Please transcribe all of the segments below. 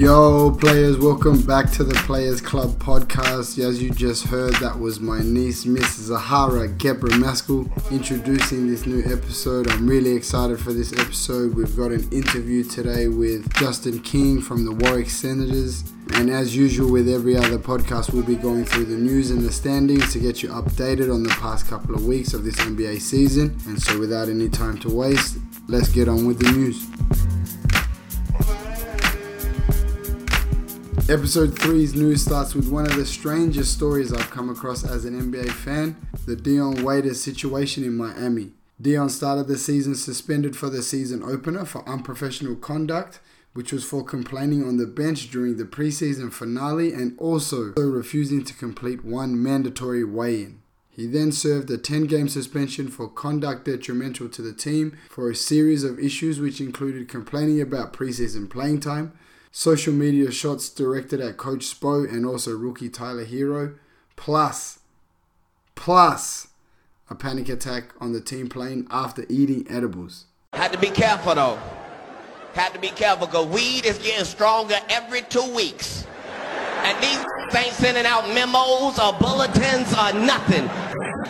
Yo, players, welcome back to the Players Club podcast. As you just heard, that was my niece, Miss Zahara Gebra Maskell, introducing this new episode. I'm really excited for this episode. We've got an interview today with Justin King from the Warwick Senators. And as usual, with every other podcast, we'll be going through the news and the standings to get you updated on the past couple of weeks of this NBA season. And so, without any time to waste, let's get on with the news. Episode 3's news starts with one of the strangest stories I've come across as an NBA fan the Dion Waiters situation in Miami. Dion started the season suspended for the season opener for unprofessional conduct, which was for complaining on the bench during the preseason finale and also refusing to complete one mandatory weigh in. He then served a 10 game suspension for conduct detrimental to the team for a series of issues, which included complaining about preseason playing time social media shots directed at Coach Spo and also rookie Tyler Herro, plus, plus a panic attack on the team plane after eating edibles. Had to be careful though. Had to be careful because weed is getting stronger every two weeks. And these ain't sending out memos or bulletins or nothing.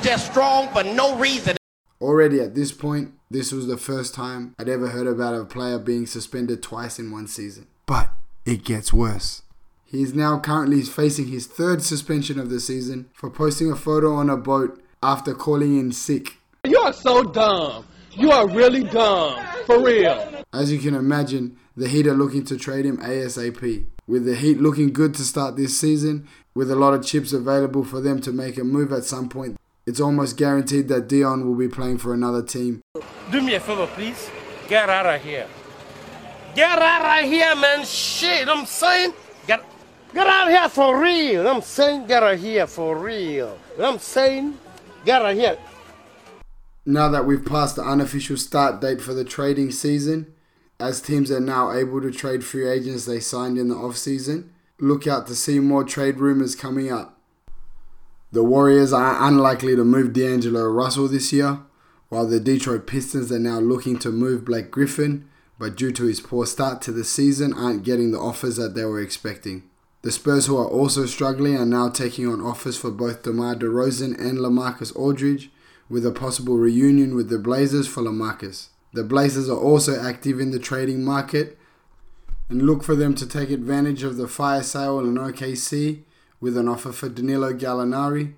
Just strong for no reason. Already at this point, this was the first time I'd ever heard about a player being suspended twice in one season. But it gets worse. He is now currently facing his third suspension of the season for posting a photo on a boat after calling in sick. You are so dumb. You are really dumb. For real. As you can imagine, the Heat are looking to trade him ASAP. With the Heat looking good to start this season, with a lot of chips available for them to make a move at some point, it's almost guaranteed that Dion will be playing for another team. Do me a favor, please. Get out of here. Get out of here, man. Shit, I'm saying. Get, get out of here for real. I'm saying, get out of here for real. I'm saying, get out of here. Now that we've passed the unofficial start date for the trading season, as teams are now able to trade free agents they signed in the offseason, look out to see more trade rumors coming up. The Warriors are unlikely to move D'Angelo Russell this year, while the Detroit Pistons are now looking to move Blake Griffin, but due to his poor start to the season, aren't getting the offers that they were expecting. The Spurs, who are also struggling, are now taking on offers for both DeMar DeRozan and LaMarcus Aldridge, with a possible reunion with the Blazers for LaMarcus. The Blazers are also active in the trading market and look for them to take advantage of the fire sale in OKC with an offer for Danilo Gallinari,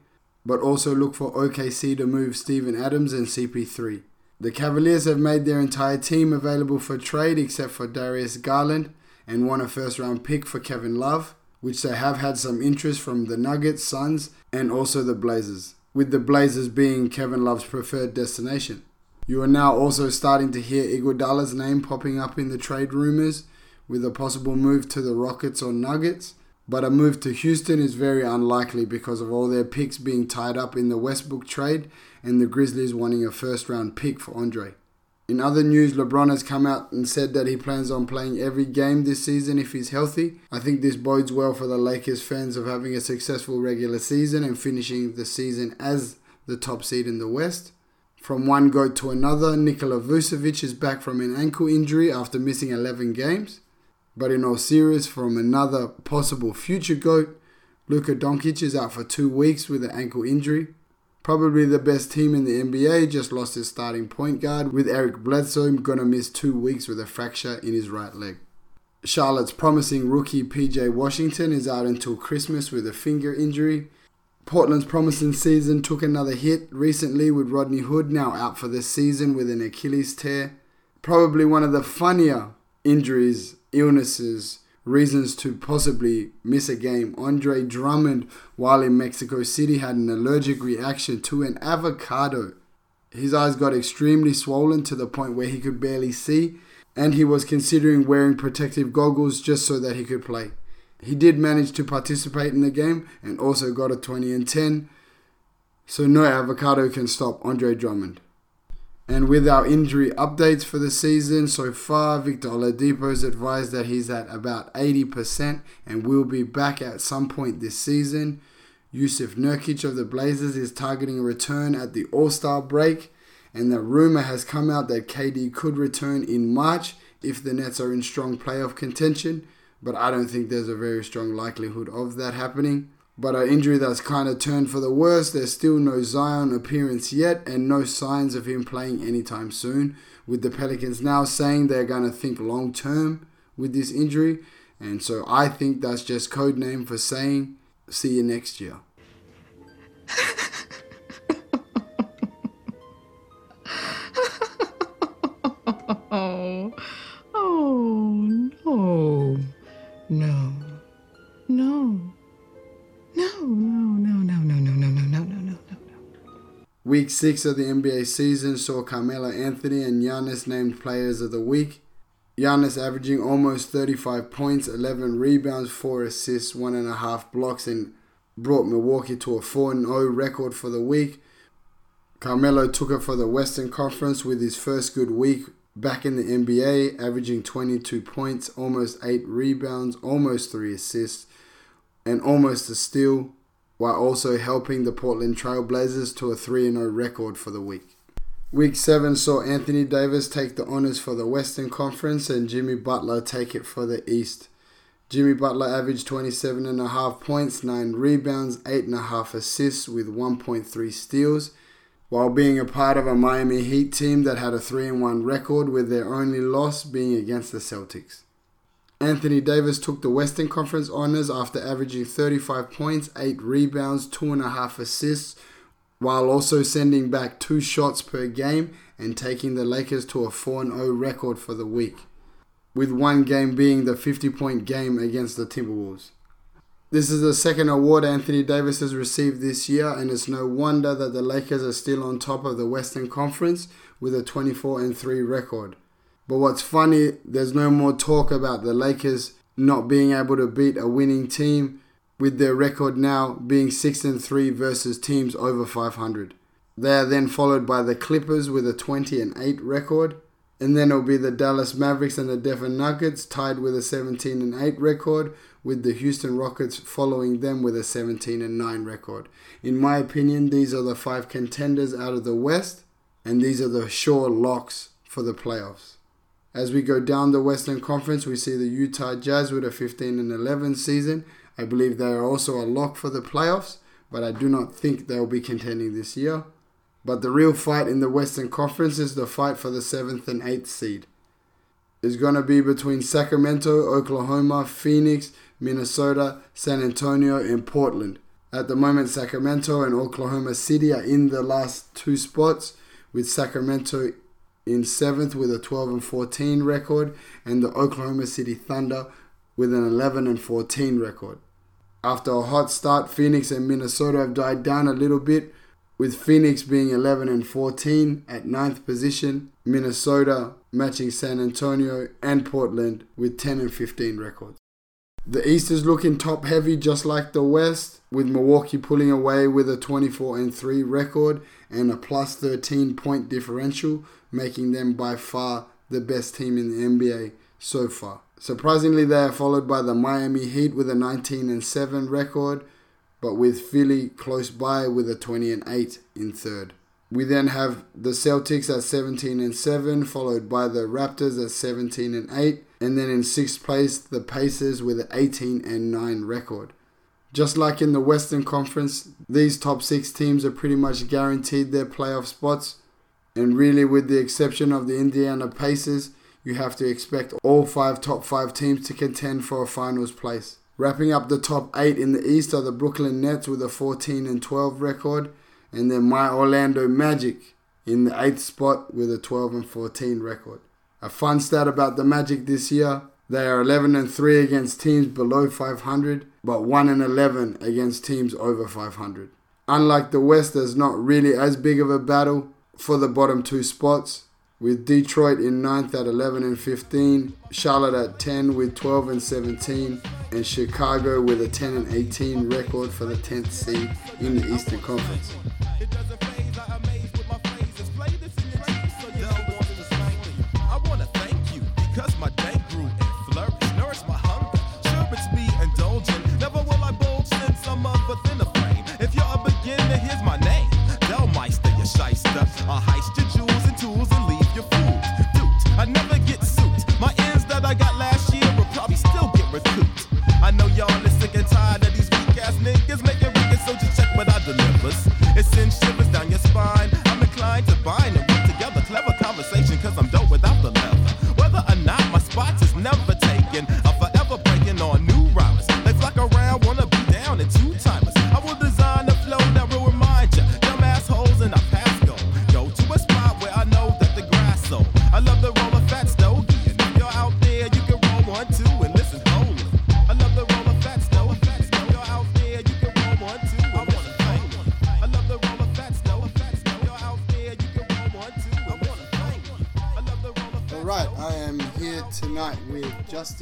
but also look for OKC to move Steven Adams and CP3. The Cavaliers have made their entire team available for trade except for Darius Garland and won a first round pick for Kevin Love, which they have had some interest from the Nuggets, Suns, and also the Blazers, with the Blazers being Kevin Love's preferred destination. You are now also starting to hear Iguodala's name popping up in the trade rumors with a possible move to the Rockets or Nuggets, but a move to Houston is very unlikely because of all their picks being tied up in the Westbrook trade and the Grizzlies wanting a first round pick for Andre. In other news, LeBron has come out and said that he plans on playing every game this season if he's healthy. I think this bodes well for the Lakers fans of having a successful regular season and finishing the season as the top seed in the West. From one goat to another, Nikola Vucevic is back from an ankle injury after missing 11 games. But in all seriousness, from another possible future GOAT, Luka Doncic is out for two weeks with an ankle injury. Probably the best team in the NBA just lost his starting point guard, with Eric Bledsoe gonna miss two weeks with a fracture in his right leg. Charlotte's promising rookie PJ Washington is out until Christmas with a finger injury. Portland's promising season took another hit recently with Rodney Hood now out for the season with an Achilles tear. Probably one of the funnier injuries, illnesses, reasons to possibly miss a game. Andre Drummond, while in Mexico City, had an allergic reaction to an avocado. His eyes got extremely swollen to the point where he could barely see, and he was considering wearing protective goggles just so that he could play. He did manage to participate in the game and also got a 20 and 10, so no avocado can stop Andre Drummond. And with our injury updates for the season so far, Victor Oladipo has advised that he's at about 80% and will be back at some point this season. Jusuf Nurkic of the Blazers is targeting a return at the All Star break, and the rumor has come out that KD could return in March if the Nets are in strong playoff contention, but I don't think there's a very strong likelihood of that happening. But an injury that's kind of turned for the worse. There's still no Zion appearance yet, and no signs of him playing anytime soon. With the Pelicans now saying they're going to think long term with this injury, and so I think that's just code name for saying see you next year. oh, oh no, no, no. No, no, no, no, no, no, no, no, no, no, no, no. Week 6 of the NBA season saw Carmelo Anthony and Giannis named players of the week. Giannis averaging almost 35 points, 11 rebounds, 4 assists, 1.5 blocks, and brought Milwaukee to a 4 0 record for the week. Carmelo took it for the Western Conference with his first good week back in the NBA, averaging 22 points, almost 8 rebounds, almost 3 assists, and almost a steal, while also helping the Portland Trailblazers to a 3 0 record for the week. Week 7 saw Anthony Davis take the honors for the Western Conference and Jimmy Butler take it for the East. Jimmy Butler averaged 27.5 points, 9 rebounds, 8.5 assists with 1.3 steals, while being a part of a Miami Heat team that had a 3 1 record with their only loss being against the Celtics. Anthony Davis took the Western Conference honors after averaging 35 points, 8 rebounds, 2.5 assists, while also sending back 2 shots per game and taking the Lakers to a 4 0 record for the week, with one game being the 50 point game against the Timberwolves. This is the second award Anthony Davis has received this year, and it's no wonder that the Lakers are still on top of the Western Conference with a 24 3 record. But what's funny, there's no more talk about the Lakers not being able to beat a winning team with their record now being 6 and 3 versus teams over 500. They are then followed by the Clippers with a 20 and 8 record, and then it'll be the Dallas Mavericks and the Denver Nuggets tied with a 17 and 8 record, with the Houston Rockets following them with a 17 and 9 record. In my opinion, these are the five contenders out of the West, and these are the sure locks for the playoffs. As we go down the Western Conference, we see the Utah Jazz with a 15 and 11 season. I believe they are also a lock for the playoffs, but I do not think they'll be contending this year. But the real fight in the Western Conference is the fight for the 7th and 8th seed. It's going to be between Sacramento, Oklahoma, Phoenix, Minnesota, San Antonio, and Portland. At the moment, Sacramento and Oklahoma City are in the last two spots, with Sacramento in seventh with a 12 and 14 record, and the Oklahoma City Thunder with an 11 and 14 record. After a hot start, Phoenix and Minnesota have died down a little bit, with Phoenix being 11 and 14 at ninth position, Minnesota matching San Antonio and Portland with 10 and 15 records. The East is looking top heavy just like the West, with Milwaukee pulling away with a 24 and 3 record and a plus 13 point differential, making them by far the best team in the NBA so far. Surprisingly, they are followed by the Miami Heat with a 19 and 7 record, but with Philly close by with a 20 and 8 in third. We then have the Celtics at 17 and 7, followed by the Raptors at 17 and 8, and then in sixth place, the Pacers with an 18 and 9 record. Just like in the Western Conference, these top six teams are pretty much guaranteed their playoff spots. And really, with the exception of the Indiana Pacers, you have to expect all five top five teams to contend for a finals place. Wrapping up the top eight in the East are the Brooklyn Nets with a 14 and 12 record, and then my Orlando Magic in the eighth spot with a 12 and 14 record. A fun stat about the Magic this year they are 11 and 3 against teams below 500, but 1 and 11 against teams over 500. Unlike the West, there's not really as big of a battle for the bottom two spots, with Detroit in 9th at 11 and 15, Charlotte at 10 with 12 and 17, and Chicago with a 10 and 18 record for the 10th seed in the Eastern Conference.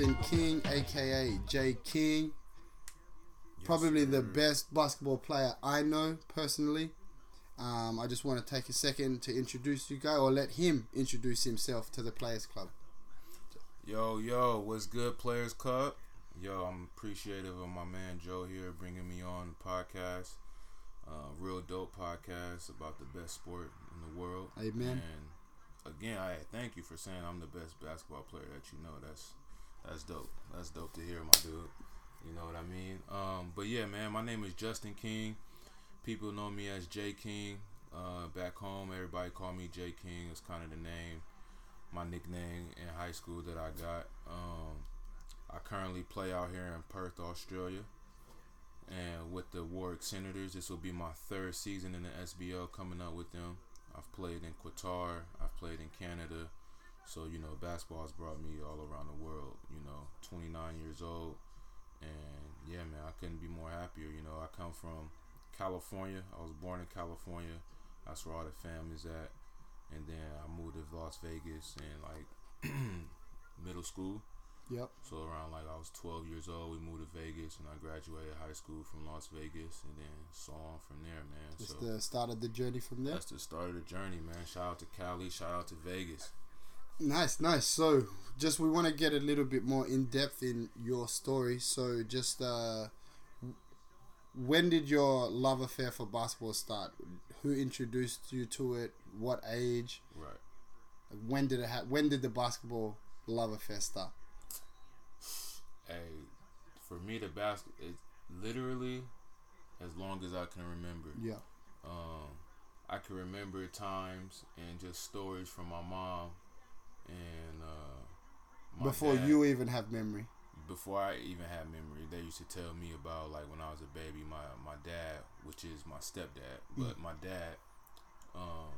Justin King, aka Jay King. Probably the best basketball player I know personally. Um, I just want to take a second to introduce you guys, or let him introduce himself to the Players Club. Yo, yo, what's good, Players Club? Yo, I'm appreciative of my man Joe here bringing me on the podcast. Uh, real dope podcast about the best sport in the world. Amen. And again, I thank you for saying I'm the best basketball player that you know. That's that's dope. That's dope to hear, my dude. You know what I mean? Um, but yeah, man, my name is Justin King. People know me as J King. Uh, back home, everybody call me J King. It's kind of the name, my nickname in high school that I got. Um, I currently play out here in Perth, Australia. And with the Warwick Senators, this will be my third season in the SBL coming up with them. I've played in Qatar, I've played in Canada. So, you know, basketball has brought me all around the world. You know, 29 years old. And yeah, man, I couldn't be more happier. You know, I come from California. I was born in California. That's where all the family's at. And then I moved to Las Vegas in like middle school. Yep. So around like I was 12 years old, we moved to Vegas, and I graduated high school from Las Vegas, and then so on from there, man. It's so the start of the journey from there. that's the start of the journey, man. Shout out to Cali, shout out to Vegas. Nice, nice. So, just we want to get a little bit more in depth in your story. So, just uh, when did your love affair for basketball start? Who introduced you to it? What age? Right. When did it ha- When did the basketball love affair start? Hey, for me, the basket, it literally as long as I can remember. Yeah. Um, I can remember times and just stories from my mom and uh, Before dad. you even have memory. before I even had memory, they used to tell me about like when I was a baby, my my dad, which is my stepdad, but my dad, um,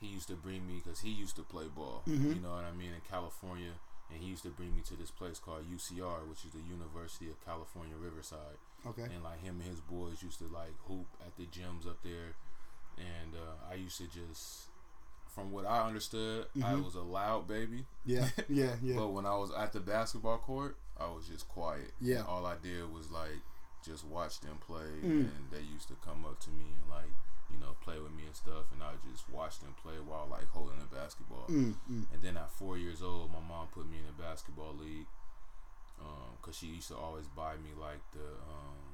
he used to bring me because he used to play ball. You know what I mean in California, and he used to bring me to this place called UCR, which is the University of California Riverside. Okay. And like him and his boys used to like hoop at the gyms up there, and uh, I used to just. From what I understood, I was a loud baby. Yeah. Yeah. Yeah. But when I was at the basketball court, I was just quiet. Yeah. And all I did was like just watch them play, Mm. and they used to come up to me and like you know play with me and stuff, and I just watched them play while like holding a basketball. Mm, And then at four years old, my mom put me in a basketball league because she used to always buy me like the um,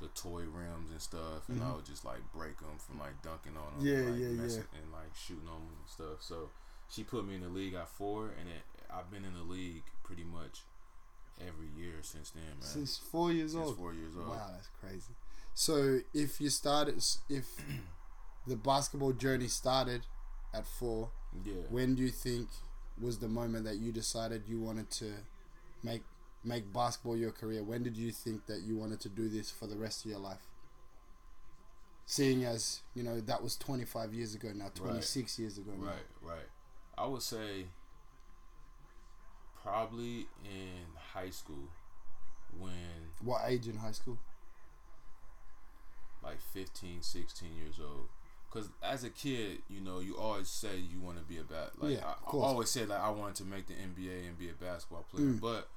the toy rims and stuff, and I would just like break them from like dunking on them, Mm-hmm. Yeah, and, like, yeah, messing- and like shooting them and stuff. So she put me in the league at four, and it, I've been in the league pretty much every year since then, man. Since four years Since old. four years old. Wow, that's crazy. So, if you started, if the basketball journey started at four, Yeah. when do you think was the moment that you decided you wanted to make make basketball your career? When did you think that you wanted to do this for the rest of your life? Seeing as you know that was 25 years ago now, 26 years ago now. Right, right. I would say probably in high school when What age in high school? like 15, 16 years old. Cause as a kid, you know, you always say you want to be a bat. Like Yeah, I, I always said, like I wanted to make the NBA and be a basketball player. Mm. But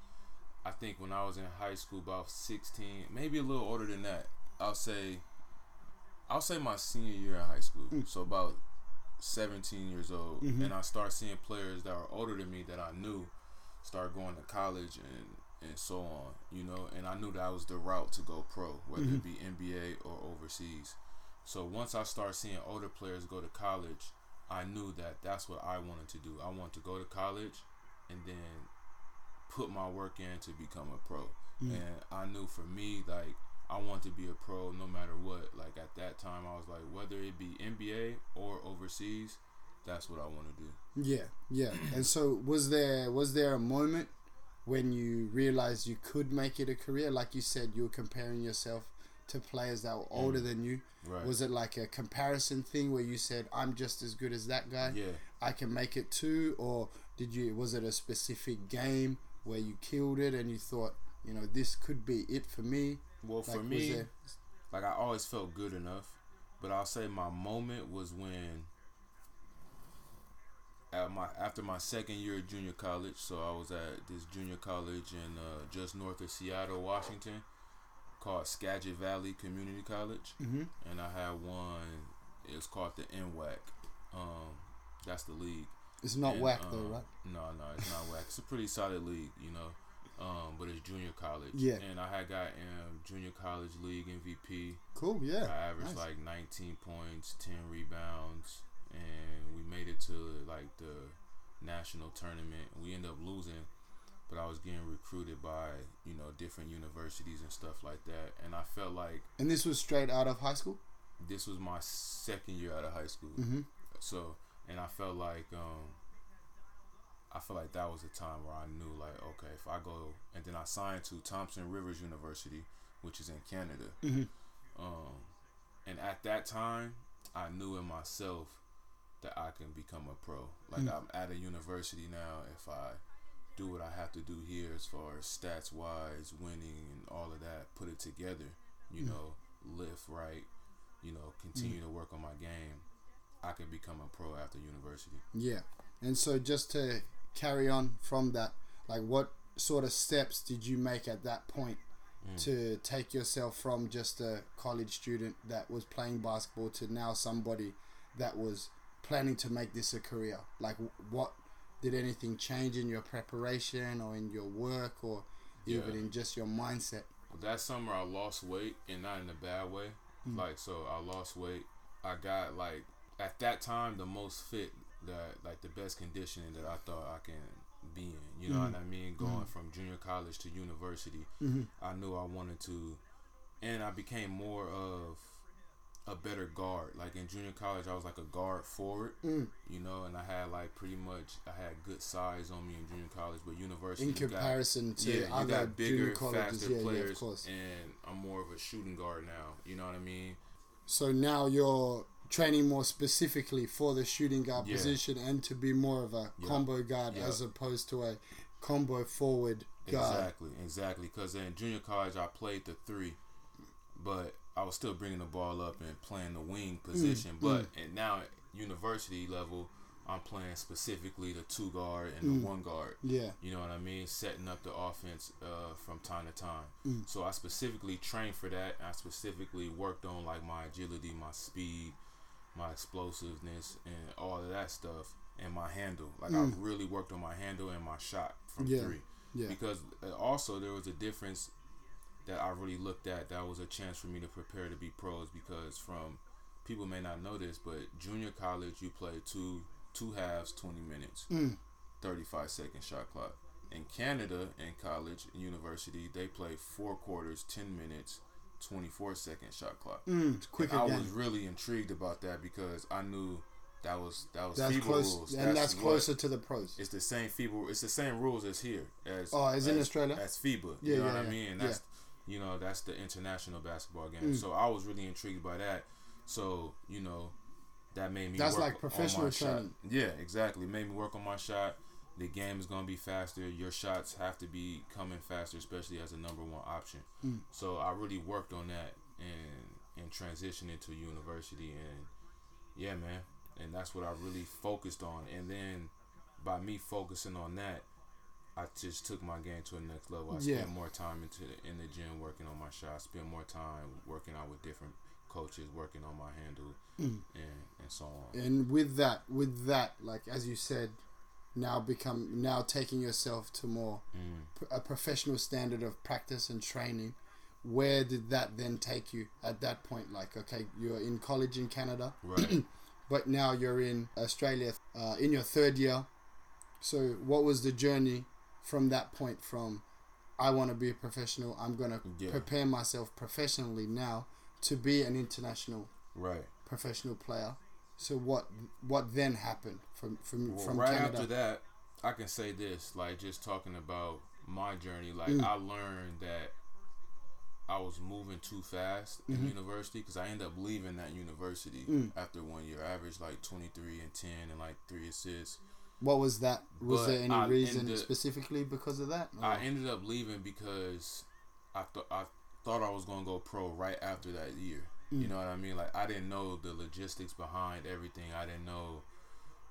I think when I was in high school, about sixteen, maybe a little older than that, I'll say, I'll say my senior year in high school. Mm. So about seventeen years old, Mm-hmm. and I start seeing players that are older than me that I knew start going to college and and so on, you know, and I knew that was the route to go pro, whether it be NBA or overseas. So once I start seeing older players go to college, I knew that that's what I wanted to do. I want to go to college and then put my work in to become a pro. And I knew for me, like I want to be a pro no matter what. Like at that time, I was like, whether it be NBA or overseas, that's what I want to do. Yeah, yeah. and so was there was there a moment when you realized you could make it a career? Like you said, you were comparing yourself to players that were older than you. Mm. Right. Was it like a comparison thing where you said, "I'm just as good as that guy. Yeah. I can make it too," or did you? Was it a specific game where you killed it and you thought, you know, this could be it for me? Well, Like, for me, there- like I always felt good enough, but I'll say my moment was when at my after my second year of junior college. So I was at this junior college in uh, just north of Seattle, Washington, called Skagit Valley Community College, Mhm. and I had one. It's called the NWAC. Um, that's the league. It's not And, whack um, though, right? No, no, it's not whack. It's a pretty solid league, you know. Um, but it's junior college. Yeah. And I had got um, junior college league MVP. Cool. Yeah. I averaged nice. like 19 points, 10 rebounds, and we made it to like the national tournament. We ended up losing, but I was getting recruited by you know different universities and stuff like that. And I felt like And this was straight out of high school. this was my second year out of high school. Mhm. So, and I felt like um, I felt like that was the time where I knew like, okay, if I go and then I signed to Thompson Rivers University, which is in Canada. Mhm. Um, and at that time, I knew in myself that I can become a pro. Like Mm. I'm at a university now. If I do what I have to do here, as far as stats wise, winning and all of that, put it together. You Mm. know, lift right. You know, continue to work on my game. I could become a pro after university. Yeah. And so just to carry on from that, like what sort of steps did you make at that point Mm. to take yourself from just a college student that was playing basketball to now somebody that was planning to make this a career? Like what did anything change in your preparation or in your work or even Yeah. in just your mindset? that summer I lost weight and not in a bad way. Like so I lost weight. I got like at that time the most fit that like the best conditioning that I thought I can be in. You know what mm. I mean? Going mm. from junior college to university. Mm-hmm. I knew I wanted to and I became more of a better guard. Like in junior college I was like a guard forward. Mm. You know, and I had like pretty much I had good size on me in junior college, but university In you got- comparison to yeah, you got bigger, colleges, faster yeah, yeah, players, course. and I'm more of a shooting guard now. You know what I mean? So now you're training more specifically for the shooting guard Yeah. position and to be more of a Yeah. combo guard Yeah. as opposed to a combo forward guard. Exactly, exactly. Because in junior college, I played the three, but I was still bringing the ball up and playing the wing Mm, position. but and now at university level, I'm playing specifically the two guard and the one guard. Mm. Yeah. You know what I mean? Setting up the offense uh, from time to time. Mm. So I specifically trained for that. I specifically worked on like my agility, my speed, my explosiveness, and all of that stuff, and my handle. Like I really worked on my handle and my shot from Mm. Yeah. three. Yeah. Because uh, also there was a difference that I really looked at. That was a chance for me to prepare to be pros. Because from people may not know this, but junior college you play two two halves, twenty minutes, Mm. thirty five second shot clock. In Canada, in college, and university, they play four quarters, ten minutes, twenty four second shot clock. Mm, quicker I was really intrigued about that because I knew that was that was that's FIBA close, rules. and that's, what- closer to the pros. it's the same FIBA. It's the same rules as here. As Oh, as in as- Australia? As FIBA. Yeah, you know yeah, what yeah, I mean? And yeah. Mm. that's you know that's the international basketball game. So I was really intrigued by that. So you know that made me. That's work like on professional my shot. Yeah, exactly. Made me work on my shot. The game is gonna be faster. Your shots have to be coming faster, especially as a number one option. Mm. So I really worked on that and and transitioned into university and yeah, man. And that's what I really focused on. And then by me focusing on that, I just took my game to the next level. I Yeah. spent more time into the, in the gym working on my shot. Spent more time working out with different coaches, working on my handle, Mm. and and so on. And with that, with that, like as you said, now become now taking yourself to more Mm. a professional standard of practice and training. Where did that then take you at that point? Like, okay, you're in college in Canada, Right. but now you're in Australia uh, in your third year. So, what was the journey from that point? From I want to be a professional, I'm gonna Yeah. prepare myself professionally now to be an international right. professional player. So what what then happened from from Well, from right Canada? after that, I can say this, like just talking about my journey, like Mm. I learned that I was moving too fast in Mm-hmm. university because I ended up leaving that university Mm. after one year. I averaged like 23 and 10 and like three assists. What was that? Was But there any I reason ended- specifically because of that? Or- I ended up leaving because I thought I thought I was gonna go pro right after that year. Mm. You know what I mean? Like I didn't know the logistics behind everything. I didn't know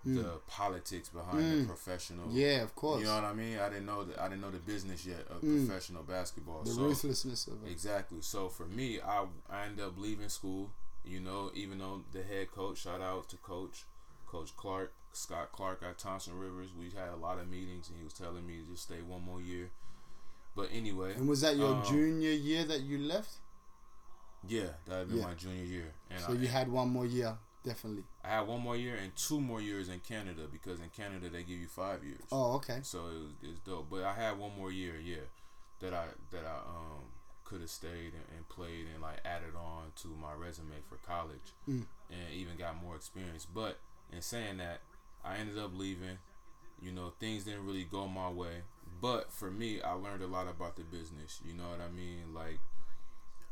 the politics behind the professional. Mm. Yeah, of course. You know what I mean? I didn't know that. I didn't know the business yet of Mm. professional basketball. the so ruthlessness of it. exactly. So for me, I I ended up leaving school. You know, even though the head coach, shout out to Coach Coach Clark, Scott Clark at Thompson Rivers. We had a lot of meetings, and he was telling me to just stay one more year. But anyway, And was that your um, junior year that you left? Yeah, that had been Yeah. my junior year, and So I, you had one more year, definitely. I had one more year and two more years in Canada because in Canada they give you five years. Oh, okay. So it was, it's dope. But I had one more year, yeah, that I that I um could have stayed and, and played and like added on to my resume for college Mm. and even got more experience. But in saying that, I ended up leaving. You know, things didn't really go my way. But for me, I learned a lot about the business. You know what I mean? Like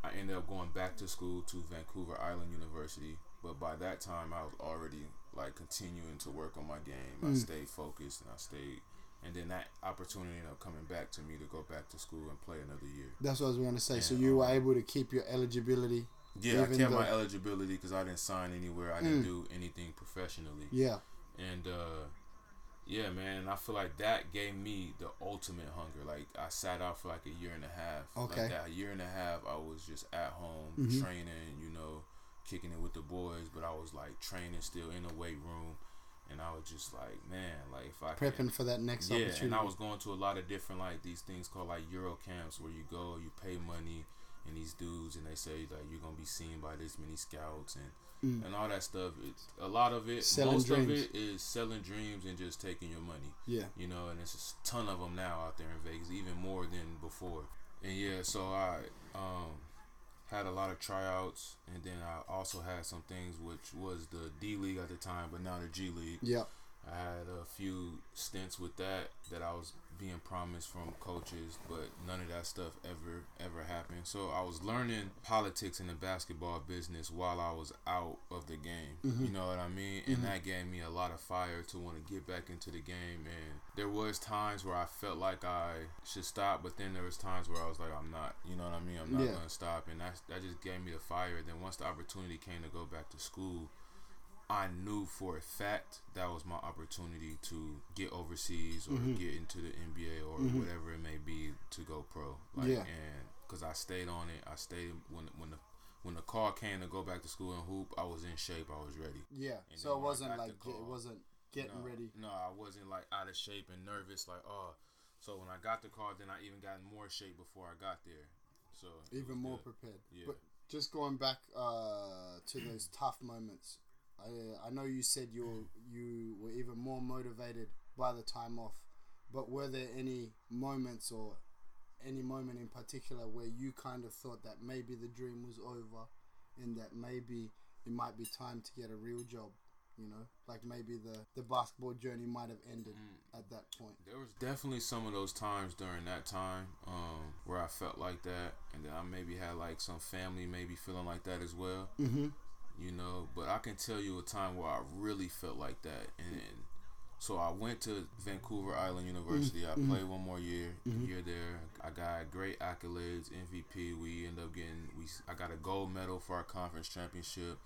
I ended up going back to school to Vancouver Island University, but by that time I was already like continuing to work on my game. I Mm. stayed focused and I stayed and then that opportunity ended up coming back to me to go back to school and play another year. That's what I was going to say. so Yeah, you were um, able to keep your eligibility. Yeah, I kept though- my eligibility because I didn't sign anywhere. I didn't do anything professionally. Yeah. And uh yeah, man, I feel like that gave me the ultimate hunger. Like I sat out for like a year and a half. Okay. Like that year and a half I was just at home Mhm. training, you know, kicking it with the boys, but I was like training still in the weight room and I was just like, man, like if I can- Prepping for that next yeah, opportunity. and I was going to a lot of different like these things called like Euro camps where you go, you pay money, and these dudes and they say like you're gonna be seen by this many scouts and Mm. and all that stuff. It's a lot of it, Selling most of it is selling dreams and just taking your money. Yeah. you know, and it's a ton of them now out there in Vegas, even more than before. And yeah, so I um had a lot of tryouts, and then I also had some things which was the D League at the time, but now the G League. Yeah. I had a few stints with that that I was being promised from coaches, but none of that stuff ever ever happened. So I was learning politics in the basketball business while I was out of the game. Mhm. You know what I mean? And that gave me a lot of fire to want to get back into the game. And there was times where I felt like I should stop, but then there was times where I was like, I'm not. You know what I mean? I'm not Yeah. gonna stop. And that that just gave me the fire. Then once the opportunity came to go back to school. I knew for a fact that was my opportunity to get overseas or Mhm. get into the NBA or Mhm. whatever it may be to go pro. Like, Yeah. And because I stayed on it, I stayed when when the when the call came to go back to school and hoop, I was in shape. I was ready. Yeah. And so it wasn't like get, it wasn't getting no, ready. No, I wasn't like out of shape and nervous. Like oh, so when I got the call, then I even got in more shape before I got there. So Even more good. prepared. Yeah. But just going back uh, to those tough moments, I I know you said you were, you were even more motivated by the time off, but were there any moments or any moment in particular where you kind of thought that maybe the dream was over, and that maybe it might be time to get a real job? You know, like maybe the the basketball journey might have ended Mm. at that point. There was definitely some of those times during that time um, where I felt like that, and then I maybe had like some family maybe feeling like that as well. Mm-hmm. You know, but I can tell you a time where I really felt like that, and so I went to Vancouver Island University. I played one more year, year there. I got great accolades, MVP. We end up getting we. I got a gold medal for our conference championship,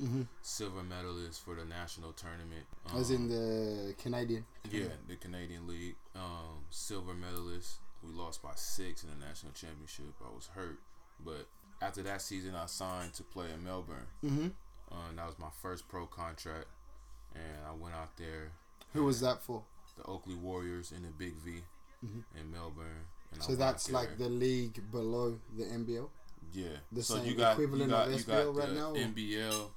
silver medalist for the national tournament. As Um, in the Canadian. yeah, the Canadian League. Um, silver medalist. We lost by six in the national championship. I was hurt, but after that season, I signed to play in Melbourne. Mm-hmm. Uh, and that was my first pro contract, and I went out there. Who was that for? The Oakleigh Warriors in the Big V in Melbourne. So that's like the league below the NBL. yeah. the so same you got equivalent you got, of you got SBL right the now, or- NBL,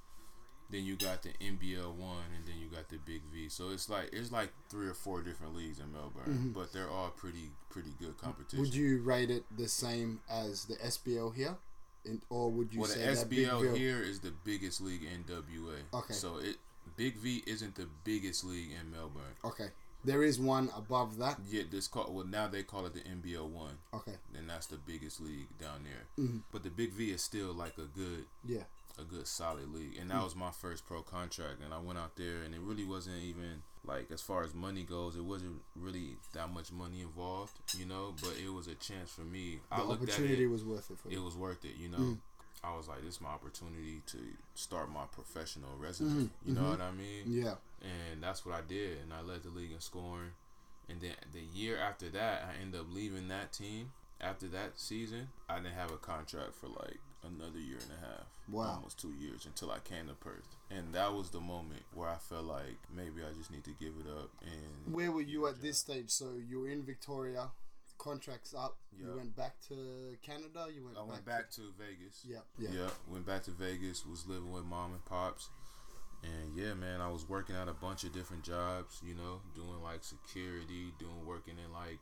then you got the NBL one, and then you got the Big V. So it's like it's like three or four different leagues in Melbourne, but they're all pretty pretty good competition. Mm-hmm. Would you rate it the same as the SBL here, in, or would you well, the say that Big SBL here is the biggest league in WA. Okay. So it Big V isn't the biggest league in Melbourne. Okay, there is one above that. Yeah, this call well now they call it the NBL one. Okay, Then that's the biggest league down there. Mhm. But the Big V is still like a good yeah, a good solid league. And that was my first pro contract and I went out there and it really wasn't even like as far as money goes, it wasn't really that much money involved, you know, but it was a chance for me. the I looked at opportunity it, was worth it for it was worth it, you know. Mm. I was like, this is my opportunity to start my professional resume. Mm-hmm. You know mm-hmm. what I mean? Yeah. and that's what I did. And I led the league in scoring. And then the year after that, I ended up leaving that team. After that season, I didn't have a contract for like another year and a half, Wow. almost two years until I came to Perth. And that was the moment where I felt like maybe I just need to give it up. And Where were you at this stage? So you were in Victoria, contracts up. Yeah. You went back to Canada. You went. I went back to Vegas. Yeah, yeah. Yeah, went back to Vegas. Was living with mom and pops, and yeah, man, I was working at a bunch of different jobs. You know, doing like security, doing working in like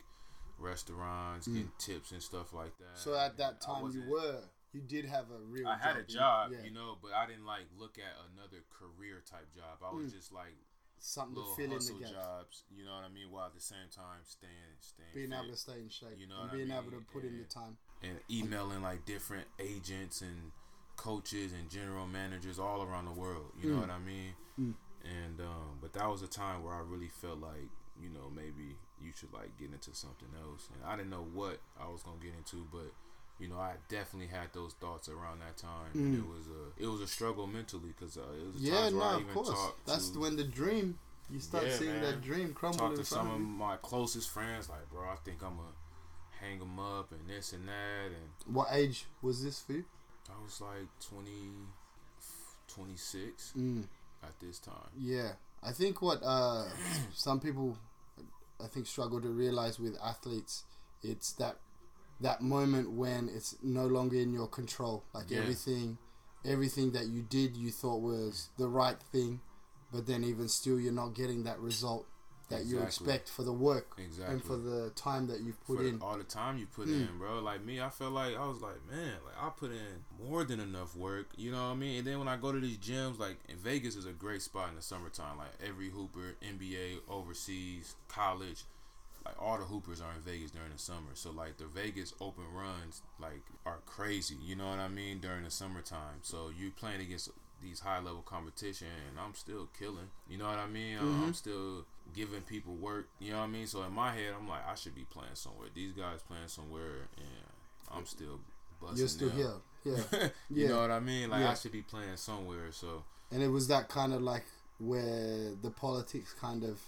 restaurants, getting tips and stuff like that. Mm. So at that time, you were. You did have a real. I had a job. job, Yeah. you know, but I didn't like look at another career type job. I was just like Something to little Mm. fill in the hustle gaps. jobs, you know what I mean, while at the same time staying, staying, Being fit. able to stay in shape. You know and what I being able mean? to put in the time. and emailing like different agents and coaches and general managers all around the world. You Mm. know what I mean? And um, but that was a time where I really felt like you know maybe you should like get into something else. And I didn't know what I was gonna get into, but you know I definitely had those thoughts around that time. And it was a it was a struggle mentally because uh, it was Mm. Yeah, times where I of even course. That's to, when the dream. You start Yeah, seeing man. that dream crumble talk to some of of my closest friends like bro I think I'm gonna hang them up and this and that and What age was this for you? I was like 20, 26 Mm. at this time. Yeah, I think what uh, some people, I think, struggle to realize with athletes, it's that that moment when it's no longer in your control. Like Yeah. everything, everything that you did, you thought was the right thing, but then even still, you're not getting that result that you expect for the work Exactly. and for the time that you've put For in. all the time you put Mm. in, bro. Like me, I felt like I was like, man, like I put in more than enough work. You know what I mean? And then when I go to these gyms, like in Vegas is a great spot in the summertime. Like every hooper, NBA, overseas, college, like all the hoopers are in Vegas during the summer. So like the Vegas open runs like are crazy. You know what I mean? During the summertime. So you playing against these high level competition and I'm still killing. You know what I mean? I'm- Mm-hmm. I'm still giving people work. You know what I mean? So in my head I'm like I should be playing somewhere. These guys playing somewhere and I'm still busting You're still them. here. Yeah. you Yeah. know what I mean? Like Yeah. I should be playing somewhere. So and it was that kind of like where the politics kind of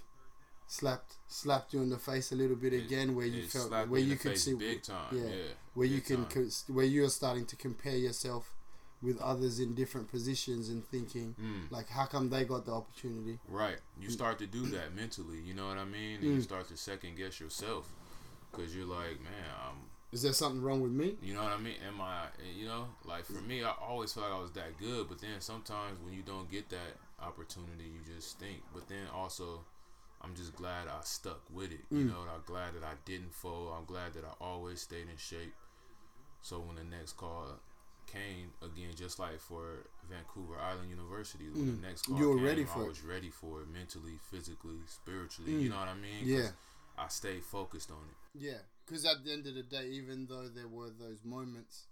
slapped slapped you in the face a little bit It- again where you felt where you could see big time. Yeah, where you can co- where you're starting to compare yourself with others in different positions and thinking Mm. like how come they got the opportunity Right. You start to do that mentally. You know what I mean? And you start to second guess yourself because you're like, man, I'm. is there something wrong with me You know what I mean? Am I? You know, like for me, I always felt like I was that good. But then sometimes when you don't get that opportunity, you just think. But then also, I'm just glad I stuck with it. You mm. know, I'm glad that I didn't fold. I'm glad that I always stayed in shape. So when the next call came again, just like for Vancouver Island University, when the mm. next call You were came, ready for I it. was ready for it mentally, physically, spiritually. You mm. know what I mean? Yeah. I stayed focused on it. yeah because at the end of the day even though there were those moments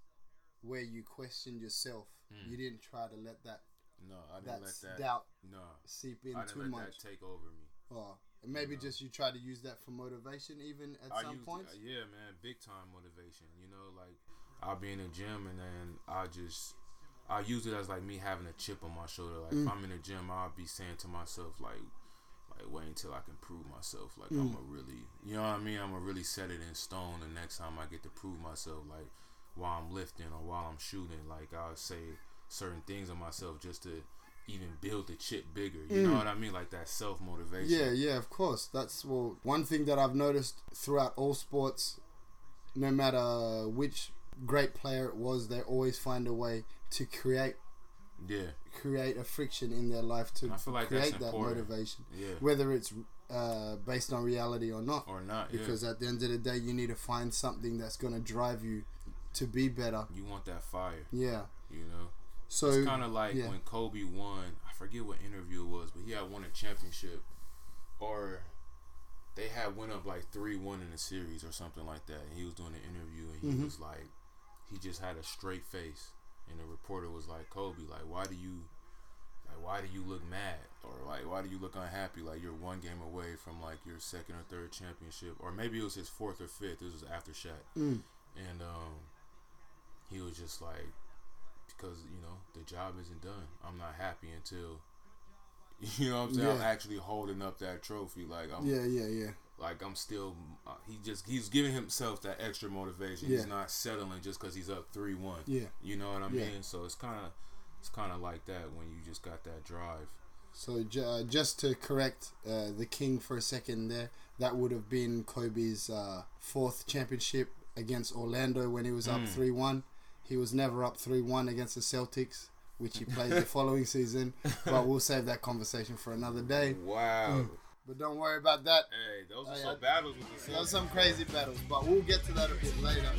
where you questioned yourself you didn't try to let that No, I didn't let that doubt No, seep in I didn't too let much that take over me. Oh and maybe just you try to use that for motivation even at I some point. uh, yeah, man, big time motivation. You know, like I'll be in the gym and then I just I use it as like me having a chip on my shoulder. Like Mm. if I'm in the gym, I'll be saying to myself like, like wait until I can prove myself. Like Mm. I'm a really, you know what I mean? I'm gonna really set it in stone the next time I get to prove myself. Like while I'm lifting or while I'm shooting, like I'll say certain things of myself just to even build the chip bigger. You know what I mean? Like that self motivation. Mm. Yeah, yeah, of course. That's well one thing that I've noticed throughout all sports, no matter which great player it was, they always find a way to create yeah, create a friction in their life to I feel like create that motivation. yeah, Whether it's uh, based on reality or not. or not? yeah. because at the end of the day you need to find something that's gonna drive you to be better. you want that fire. Yeah. You know. So It's kind of like yeah. when Kobe won. I forget what interview it was, but he had won a championship, or they had went up like three one in the series or something like that. And he was doing an interview, and he Mhm. was like, he just had a straight face, and the reporter was like, Kobe, like, why do you, like, why do you look mad, or like, why do you look unhappy? Like you're one game away from like your second or third championship, or maybe it was his fourth or fifth. This was after Shaq, Mm. and um, he was just like because you know the job isn't done. I'm not happy until you know what I'm saying. I'm actually holding up that trophy. Like I'm, Yeah, yeah, yeah. like I'm still. Uh, he just he's giving himself that extra motivation. Yeah. He's not settling just because he's up three one. Yeah. You know what I Yeah. mean? So it's kind of it's kind of like that when you just got that drive. So uh, just to correct uh, the king for a second there, that would have been Kobe's uh, fourth championship against Orlando when he was up three one. He was never up three one against the Celtics, which he played the following season. But we'll save that conversation for another day. Wow. Mm. But don't worry about that. Hey, those are some yeah. battles with the Those are some crazy battles, but we'll get to that a bit later.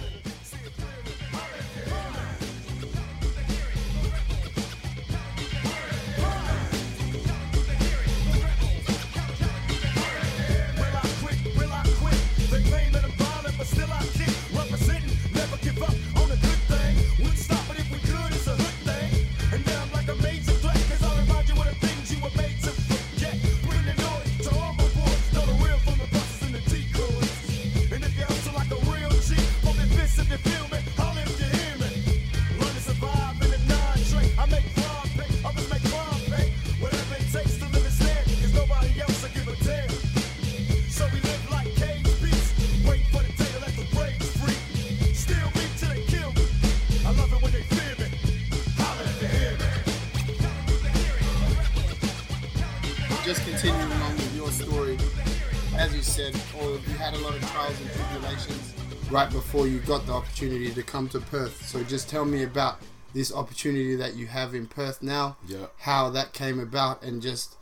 Right before you got the opportunity to come to Perth. So just tell me about this opportunity that you have in Perth now, Yeah. how that came about, and just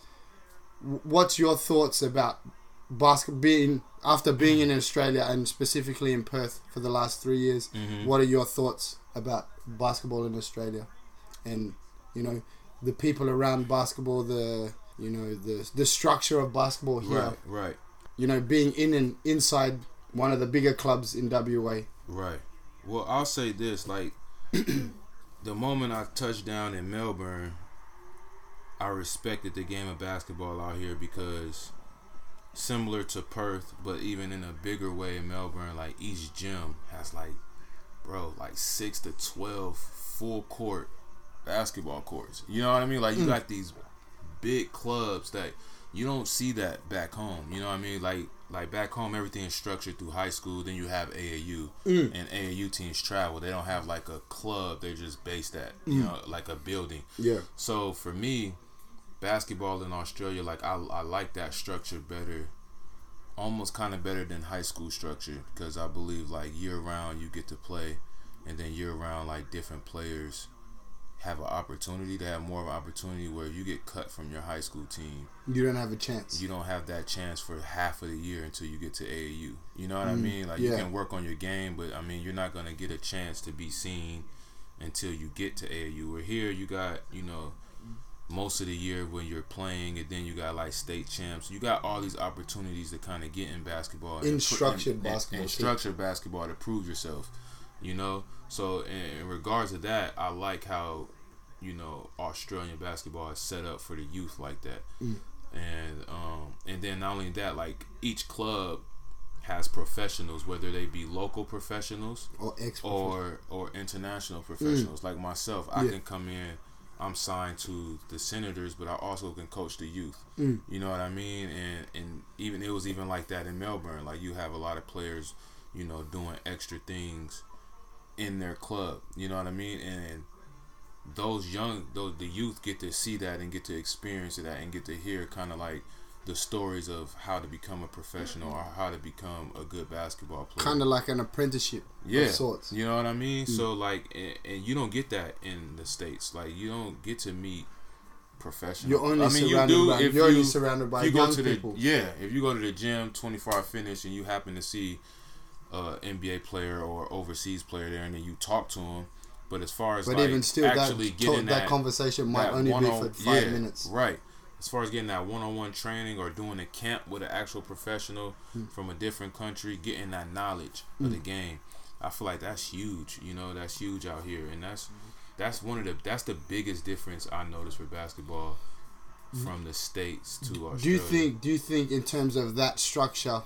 what's your thoughts about basketball being after being in Australia and specifically in Perth for the last three years. Mm-hmm. What are your thoughts about basketball in Australia, and you know the people around basketball, the you know the the structure of basketball here. Right, right, You know, being in and inside one of the bigger clubs in WA. right. Well, I'll say this: like the moment I touched down in Melbourne, I respected the game of basketball out here because similar to Perth, but even in a bigger way in Melbourne, like each gym has like, bro, like six to twelve full court basketball courts. You know what I mean? Like you mm. got these big clubs that you don't see that back home. You know what I mean? Like like back home, everything is structured through high school. Then you have AAU, mm. and AAU teams travel. They don't have like a club. They're just based at you mm. know like a building. Yeah. So for me, basketball in Australia, like I, I like that structure better, almost kind of better than high school structure because I believe like year round you get to play, and then year round like different players have an opportunity to have more of an opportunity where you get cut from your high school team. You don't have a chance. You don't have that chance for half of the year until you get to AAU. You know what I mm, mean? Like yeah. you can work on your game, but I mean you're not gonna get a chance to be seen until you get to AAU. Where here you got you know most of the year when you're playing, and then you got like state champs. You got all these opportunities to kind of get in basketball, In pr- structured basketball, too. structured basketball to prove yourself. You know, so in, in regards to that, I like how you know Australian basketball is set up for the youth like that, Mm. and um, and then not only that, like each club has professionals, whether they be local professionals or or or international professionals like myself. I Mm. Yeah. can come in. I'm signed to the Senators, but I also can coach the youth. Mm. You know what I mean? And and even it was even like that in Melbourne. Like you have a lot of players, you know, doing extra things in their club. You know what I mean? And those young, those the youth get to see that and get to experience that and get to hear kind of like the stories of how to become a professional or how to become a good basketball player kind of like an apprenticeship yeah, of sorts. You know what I mean? Mm. So like, and, and you don't get that in the states. Like, you don't get to meet professionals. You're only I mean, you surrounded do by- if you're only surrounded by you go young to the, people. Yeah, if you go to the gym, 24 hour fitness, and you happen to see a NBA player or overseas player there, and then you talk to him. But as far as But like even still, that, actually talk, getting that, conversation might that only be for five yeah, minutes. Right. As far as getting that one-on-one training or doing a camp with an actual professional Hmm. from a different country, getting that knowledge of hmm. the game, I feel like that's huge. You know, that's huge out here, and that's mm-hmm. that's one of the that's the biggest difference I noticed for basketball mm-hmm. from the states to Australia. Do you think? Do you think in terms of that structure,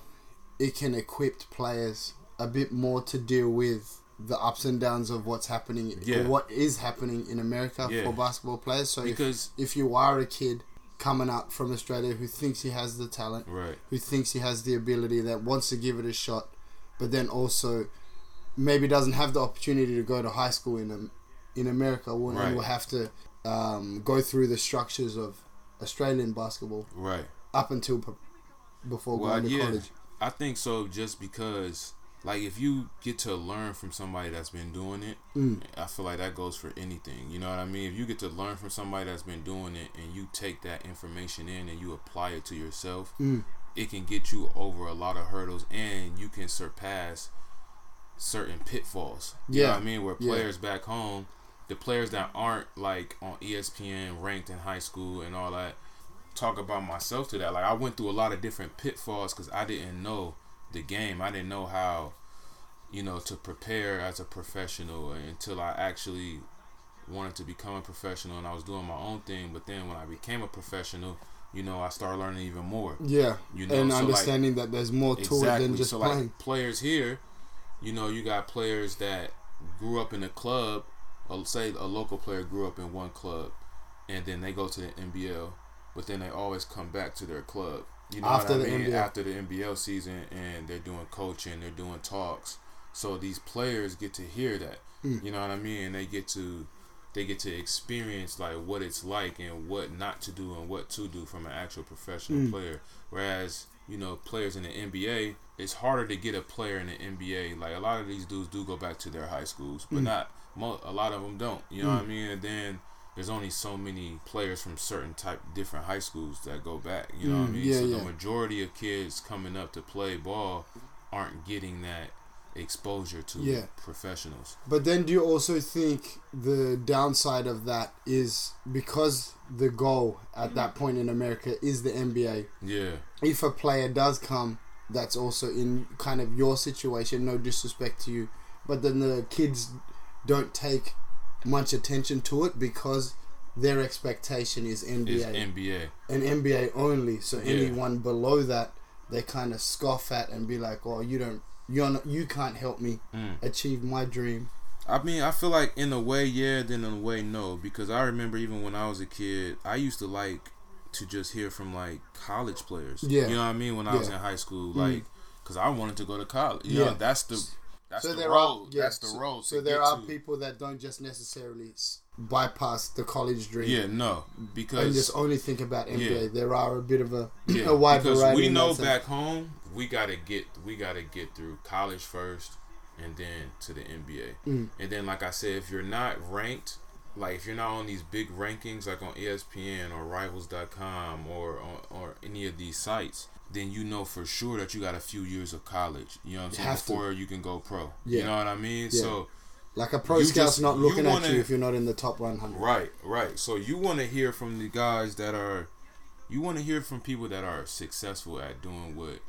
it can equip players a bit more to deal with the ups and downs of what's happening Yeah. or what is happening in America Yeah. for basketball players. So Because- if, if you are a kid coming up from Australia who thinks he has the talent, Right. who thinks he has the ability, that wants to give it a shot, but then also maybe doesn't have the opportunity to go to high school in um, in America, will, Right. and will have to um, go through the structures of Australian basketball Right. up until before Well, going to yeah, college. I think so. Just because, like, if you get to learn from somebody that's been doing it, Mm. I feel like that goes for anything. You know what I mean? If you get to learn from somebody that's been doing it, and you take that information in and you apply it to yourself, Mm. it can get you over a lot of hurdles, and you can surpass certain pitfalls. You know Yeah. what I mean? Where Yeah. players back home, the players that aren't like on ESPN ranked in high school and all that, talk about myself to that. Like I went through a lot of different pitfalls because I didn't know the game. I didn't know how, you know, to prepare as a professional until I actually wanted to become a professional and I was doing my own thing. But then when I became a professional, you know, I started learning even more. Yeah, You know, and so, like- understanding that there's more to it than just so playing. like players here, you know, you got players that grew up in a club. Say a local player grew up in one club, and then they go to the NBL, but then they always come back to their club. You know After what I the mean? NBL. After the NBL season, and they're doing coaching, they're doing talks. So these players get to hear that. Mm. You know what I mean? And they get to they get to experience like what it's like and what not to do and what to do from an actual professional Mm. player. Whereas you know players in the NBA, it's harder to get a player in the NBA. Like a lot of these dudes do go back to their high schools, but Mm. not a lot of them don't. You know what I mean? And then there's only so many players from certain type different high schools that go back. You know what I Mm, mean? yeah, so yeah. the majority of kids coming up to play ball aren't getting that exposure to Yeah. professionals. But then, do you also think the downside of that is because the goal at that point in America is the NBA? Yeah. If a player does come that's also in kind of your situation, no disrespect to you, but then the kids don't take much attention to it because their expectation is NBA, Is NBA and NBA only. So Yeah. anyone below that, they kind of scoff at and be like, "Oh, you don't, you're not, you can't help me Mm. achieve my dream." I mean, I feel like in a way, yeah, then in a way, no. Because I remember even when I was a kid, I used to like to just hear from like college players. Yeah. You know what I mean? When I was in high school, Mm. like, because I wanted to go to college. You Yeah. know, that's the that's so the there road. are, yeah, that's the so, road. So there are to. people that don't just necessarily bypass the college dream. Yeah, no, because and just only think about NBA. Yeah. There are a bit of a, Yeah, a wide because variety. we know back home we gotta get we gotta get through college first and then to the NBA. Mm. And then like I said, if you're not ranked, like if you're not on these big rankings like on ESPN or rivals.com or on, or any of these sites, then you know for sure that you got a few years of college. You know what I'm saying? have to. Before you can go pro. Yeah. You know what I mean? Yeah. So Like a pro scout's just- not looking wanna- at you if you're not in the top 100. Right, right. So you want to hear from the guys that are, you want to hear from people that are successful at doing what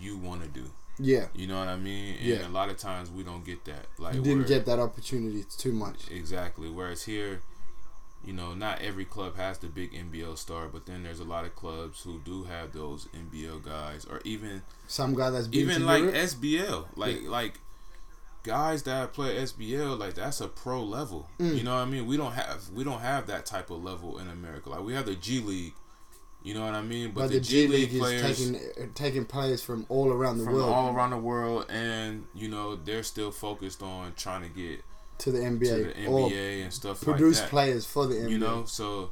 you want to do. Yeah. You know what I mean? And Yeah. a lot of times we don't get that. Like You didn't where- get that opportunity too much. exactly. Whereas here, you know, not every club has the big NBL star, but then there's a lot of clubs who do have those NBL guys, or even Some guy that's even like Europe. SBL, like like guys that play SBL, like that's a pro level. Mm. You know what I mean? We don't have we don't have that type of level in America. Like we have the G League. You know what I mean? but, the, G League is taking uh, taking players from all around the from world all around the world, and you know they're still focused on trying to get to the NBA, to the or NBA and stuff produce like that. players for the NBA. You know, so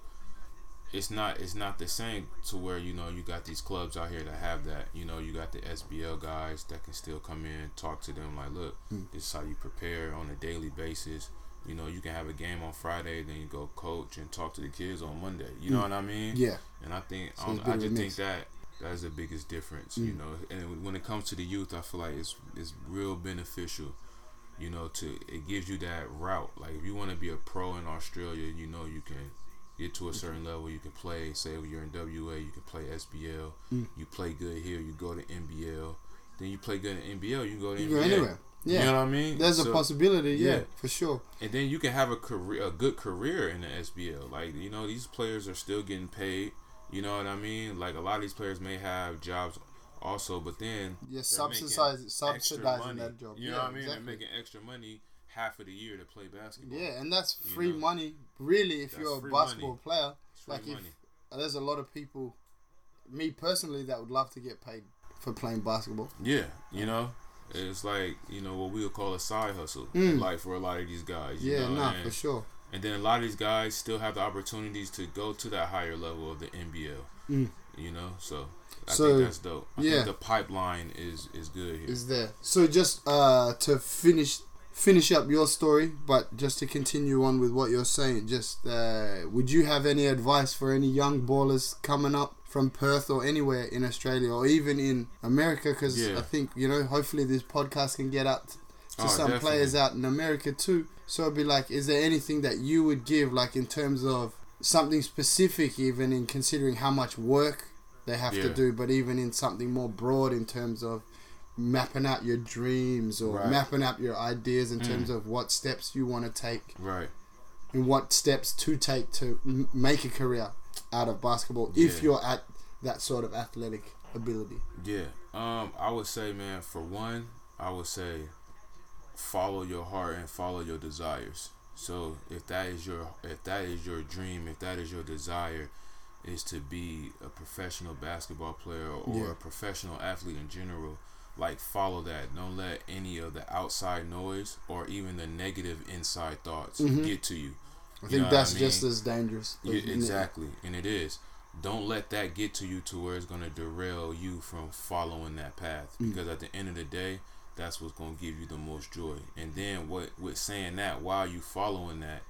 it's not it's not the same to where you know you got these clubs out here that have that. You know, you got the SBL guys that can still come in, talk to them like, look, Mm. this is how you prepare on a daily basis. You know, you can have a game on Friday, then you go coach and talk to the kids on Monday. You know Mm. what I mean? Yeah. And I think So I, I a bit of a just think that that is the biggest difference. You Mm. know, and when it comes to the youth, I feel like it's it's real beneficial. You know, to it gives you that route. Like if you want to be a pro in Australia, you know you can get to a certain level. You can play. Say you're in WA, you can play SBL. Mm. You play good here, you go to NBL. Then you play good in NBL, you go to You NBA. go anywhere. Yeah. You know what I mean? There's a possibility, yeah, yeah. for sure. and then you can have a career, a good career in the SBL. Like you know, these players are still getting paid. You know what I mean? Like a lot of these players may have jobs also, but then Yeah, making subsidizing that job. You Yeah, what I mean? exactly. They're making extra money, half of the year to play basketball. Yeah, and that's You free know? money, really, if That's you're a basketball money. player. Like, money. if there's a lot of people, me personally, that would love to get paid for playing basketball. Yeah, you know, it's like you know what we would call a side hustle, Mm. like for a lot of these guys. You Yeah, know? nah, and, for sure. And then a lot of these guys still have the opportunities to go to that higher level of the NBL. Mm. You know, so I So, think that's dope. I yeah. think the pipeline is is good here. is there. So just uh, to finish finish up your story, but just to continue on with what you're saying, just uh, would you have any advice for any young ballers coming up from Perth or anywhere in Australia or even in America? Because Yeah. I think you know, hopefully this podcast can get out to Oh, some definitely. players out in America too. So it'd be like, is there anything that you would give, like in terms of something specific, even in considering how much work they have to do, but even in something more broad in terms of mapping out your dreams or Right. mapping out your ideas in Mm. terms of what steps you want to take Right. and what steps to take to m- make a career out of basketball if you're at that sort of athletic ability. Yeah. Um, I would say, man, for one, I would say follow your heart and follow your desires. So if that is your if that is your dream, if that is your desire, is to be a professional basketball player or Yeah. a professional athlete in general, like follow that. Don't let any of the outside noise or even the negative inside thoughts Mhm. get to you. I You think that's I just as dangerous. Yeah, exactly, and it is. Don't let that get to you to where it's gonna derail you from following that path. Mm. Because at the end of the day, that's what's gonna give you the most joy. And then what with saying that, while you following that,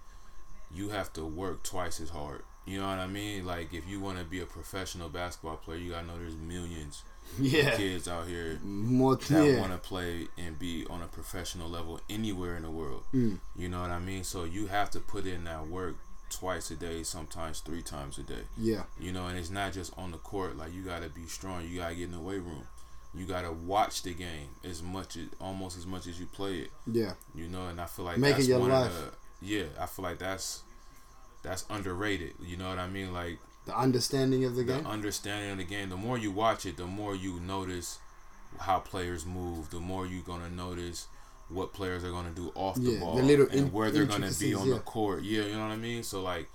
you have to work twice as hard. You know what I mean? Like if you want to be a professional basketball player, you gotta know there's millions Yeah. of kids out here More that yeah. want to play and be on a professional level anywhere in the world. Mm. You know what I mean? So you have to put in that work twice a day, sometimes three times a day. Yeah. You know, and it's not just on the court. Like you gotta be strong. You gotta get in the weight room. You gotta watch the game as much as almost as much as you play it. Yeah. You know, and I feel like Make that's your one life. of the yeah. I feel like that's that's underrated. You know what I mean? Like The understanding of the game. the game. understanding of the game. The more you watch it, the more you notice how players move. The more you're gonna notice what players are gonna do off the Yeah, the ball little and in- where they're gonna be on yeah. the court. Yeah, you know what I mean. So like,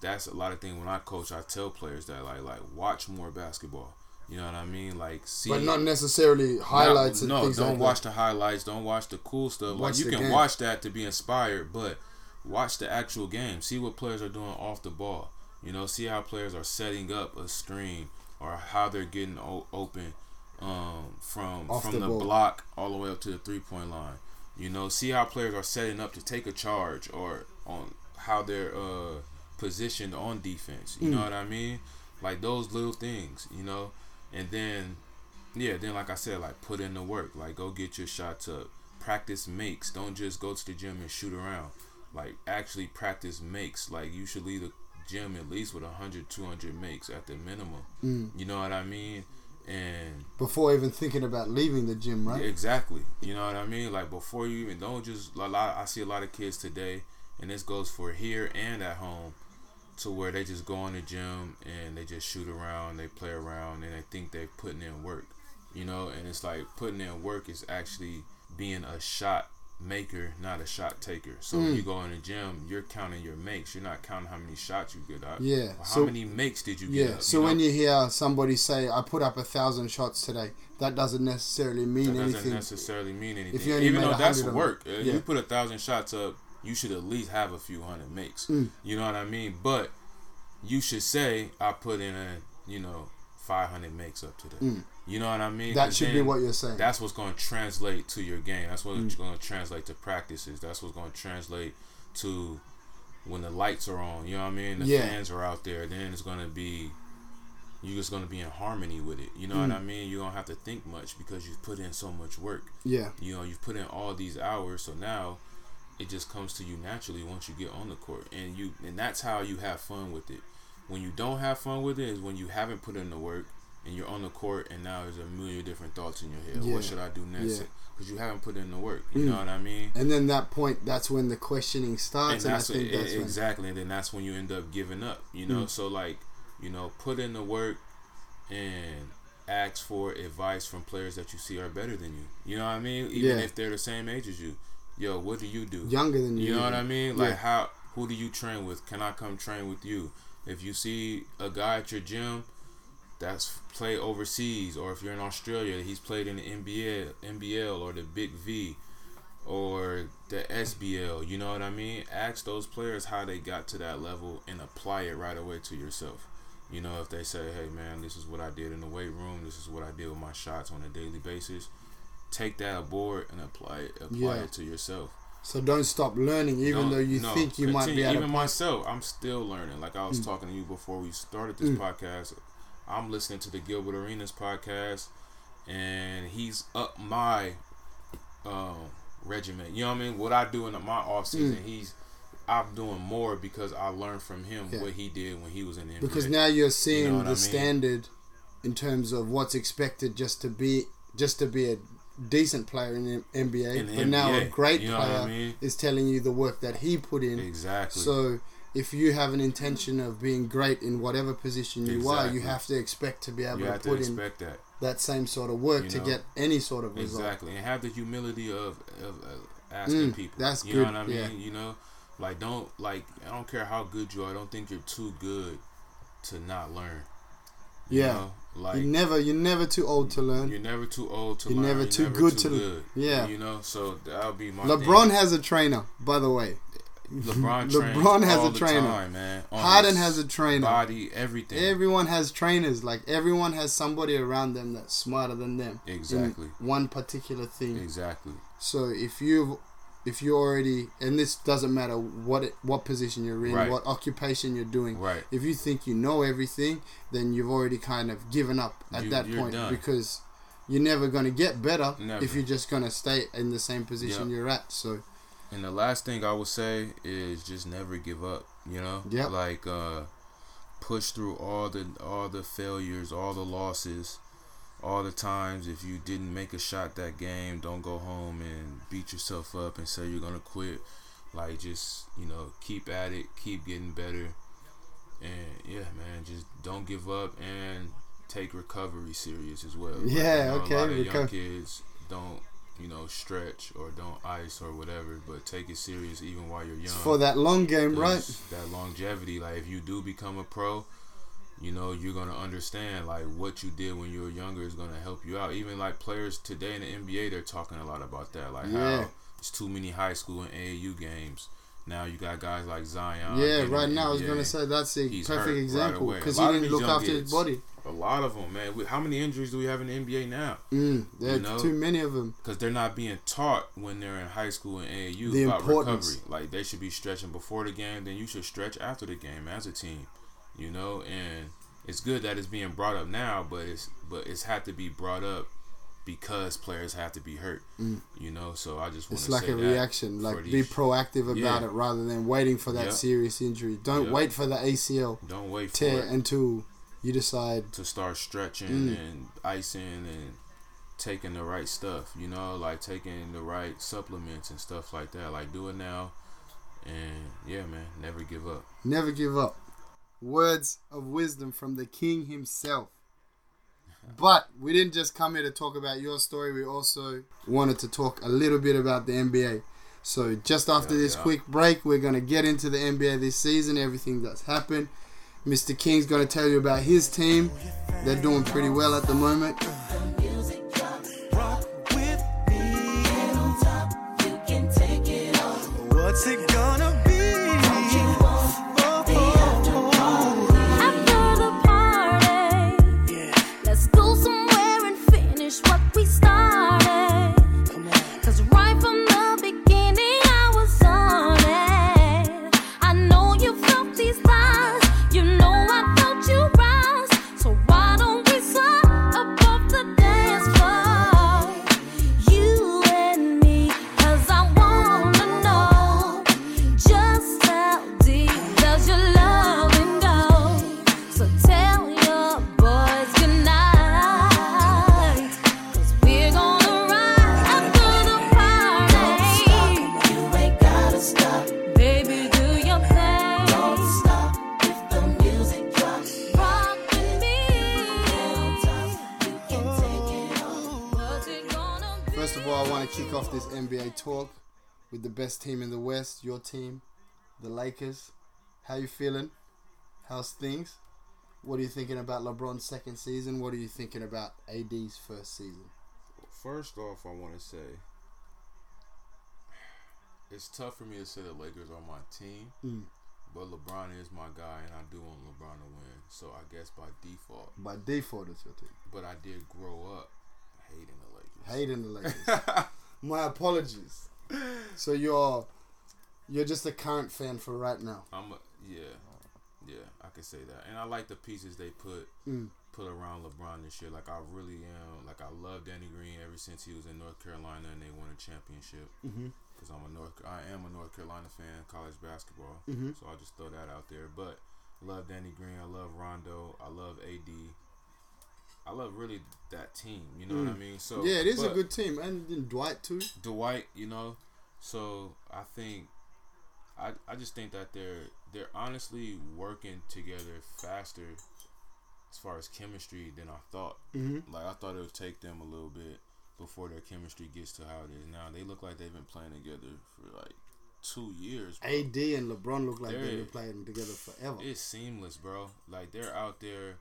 that's a lot of things. When I coach, I tell players that like like watch more basketball. You know what I mean? Like see, but not necessarily highlights no, and things don't like watch that. the highlights. Don't watch the cool stuff. Watch like you can game. watch that to be inspired, but watch the actual game. See what players are doing off the ball. You know, see how players are setting up a screen or how they're getting o- open um, from Off from the the, block all the way up to the three point line. You know, see how players are setting up to take a charge or on how they're uh, positioned on defense. You know Mm. what I mean? Like those little things. You know, and then yeah, then like I said, like put in the work. Like go get your shots up. Practice makes. Don't just go to the gym and shoot around. Like actually practice makes. Like you should leave the gym at least with 100, 200 makes at the minimum. Mm. You know what I mean? And Before even thinking about leaving the gym, right? Exactly. You know what I mean? Like before you even don't just a lot. I see a lot of kids today, and this goes for here and at home, to where they just go in the gym and they just shoot around, they play around, and they think they're putting in work. You know, and it's like putting in work is actually being a shot maker, not a shot taker. So when Mm. you go in the gym, you're counting your makes. You're not counting how many shots you get out. Yeah, How so- many makes did you Yeah. get? up, so you when you hear somebody say, "I put up a thousand shots today," that doesn't necessarily mean that doesn't anything. necessarily mean anything. If you Even though that's work. If Yeah. you put a thousand shots up, you should at least have a few hundred makes. Mm. You know what I mean? But you should say, I put in a, you know, 500 makes up today. Mm. You know what I mean? That should be what you're saying. That's what's going to translate to your game. That's what's Mm. going to translate to practices. That's what's going to translate to when the lights are on. You know what I mean? The Yeah. fans are out there. Then it's going to be you're just gonna be in harmony with it. You know Mm. what I mean? You don't have to think much because you've put in so much work. Yeah. You know, you've put in all these hours, so now it just comes to you naturally once you get on the court, and you and that's how you have fun with it. When you don't have fun with it is when you haven't put in the work and you're on the court, and now there's a million different thoughts in your head. Yeah. What should I do next? Yeah. Because you haven't put in the work. You Mm. know what I mean? And then that point, that's when the questioning starts, and, I that's think what- that's when exactly, and then that's when you end up giving up. You know, Mm. so like, you know, put in the work and ask for advice from players that you see are better than you. You know what I mean? Even Yeah. if they're the same age as you. yo, what do you do? Younger than you. You know what I mean? Like Yeah. how who do you train with? Can I come train with you? If you see a guy at your gym that's play overseas, or if you're in Australia, he's played in the NBA, NBL, or the Big V, or the SBL. You know what I mean? Ask those players how they got to that level and apply it right away to yourself. You know, if they say, "Hey, man, this is what I did in the weight room. This is what I did with my shots on a daily basis," take that aboard and apply it. Apply Yeah. it to yourself. So don't stop learning, even No, though you no, think you might be continue. at even myself i'm still learning like i was talking to you before we started this podcast i'm listening to the gilbert arenas podcast and he's up my um regiment you know what i mean what i do in my off season he's i'm doing more because i learned from him Mm. Yeah. what he did when he was in the NBA. because now you're seeing what the I mean? standard in terms of what's expected just to be just to be a decent player in the NBA. In the but now a great you know player I mean? is telling you the work that he put in. exactly So if you have an intention of being great in whatever position you are, you have to expect to be able you to have to put in that that same sort of work You to get any sort of result. Exactly, and have the humility of, of, of asking Mm, people. that's you good, know what I mean? yeah. You know, like don't like I don't care how good you are. I don't think you're too good to not learn. You Yeah. know? Like you never you're never too old to learn. you're never too old to You're learn. never you're too never good too to- good. yeah. you know. So that'll be my LeBron thing. has a trainer, by the way. LeBron, LeBron has a trainer. time, man. on Harden has a trainer. Body, everything. Everyone has trainers. Like everyone has somebody around them that's smarter than them. Exactly. one particular thing. exactly. So if you if you already and this doesn't matter what it, what position you're in, Right. what occupation you're doing. Right. If you think you know everything, then you've already kind of given up at You- that point done. because you're never going to get better Never. if you're just going to stay in the same position Yep. you're at. So And the last thing I would say is just never give up. You know, yeah like uh, push through all the all the failures, all the losses, all the times. If you didn't make a shot that game, don't go home and beat yourself up and say you're gonna quit. Like just you know, keep at it, keep getting better, and yeah, man, just don't give up and take recovery serious as well. Like, Yeah, know okay, A lot of young kids don't you know stretch or don't ice or whatever, but take it serious even while you're young. it's for that long game, right? That longevity, like if you do become a pro, you know you're gonna understand like what you did when you were younger is gonna help you out. Even like players today in the NBA, they're talking a lot about that, like Yeah. how it's too many high school and AAU games. Now you got guys like Zion. yeah, right now I was going to say that's a He's perfect example because A he didn't look after his body. A lot of them, man. How many injuries do we have in the NBA now? Mm, there You know? too many of them. because they're not being taught when they're in high school and AAU The about importance. recovery. Like they should be stretching before the game, then you should stretch after the game as a team. You know, and it's good that it's being brought up now, but it's but it's had to be brought up because players have to be hurt. You know, so I just want Mm. It's like a reaction. Like be proactive about Yeah. it rather than waiting for that Yep. serious injury. Don't Yep. wait for the ACL Don't wait for tear until you decide. to start stretching Mm. and icing and taking the right stuff. You know, like taking the right supplements and stuff like that. Like do it now, and yeah, man, never give up. Never give up. Words of wisdom from the king himself. But we didn't just come here to talk about your story. We also wanted to talk a little bit about the NBA. So just after Yeah, this yeah. quick break, we're gonna get into the NBA this season. Everything that's happened. Mr. King's gonna tell you about his team. They're doing pretty well at the moment. Rock with me. What's it best team in the West, your team, the Lakers. How you feeling? How's things? What are you thinking about LeBron's second season? What are you thinking about AD's first season? First off, I want to say it's tough for me to say the Lakers are my team, Mm. but LeBron is my guy, and I do want LeBron to win. So I guess by default, By default, it's your team. but I did grow up hating the Lakers. Hating the Lakers. My apologies. So you're you're just a current fan for right now. I'm a, yeah, yeah, I can say that, and I like the pieces they put Mm. put around LeBron this year. Like I really am. Like I love Danny Green ever since he was in North Carolina and they won a championship. Because I'm a North, I am a North Carolina fan, college basketball. Mhm. So I'll just throw that out there. But love Danny Green. I love Rondo. I love AD. I love really that team. You know what I Mm. mean? So yeah, it is a good team, and then Dwight too. Dwight, you know. So I think I I just think that they're they're honestly working together faster as far as chemistry than I thought. Mhm. Like I thought it would take them a little bit before their chemistry gets to how it is now. They look like they've been playing together for like two years. bro. AD and LeBron look like they've They're- been playing together forever. It's seamless, bro. Like they're out there.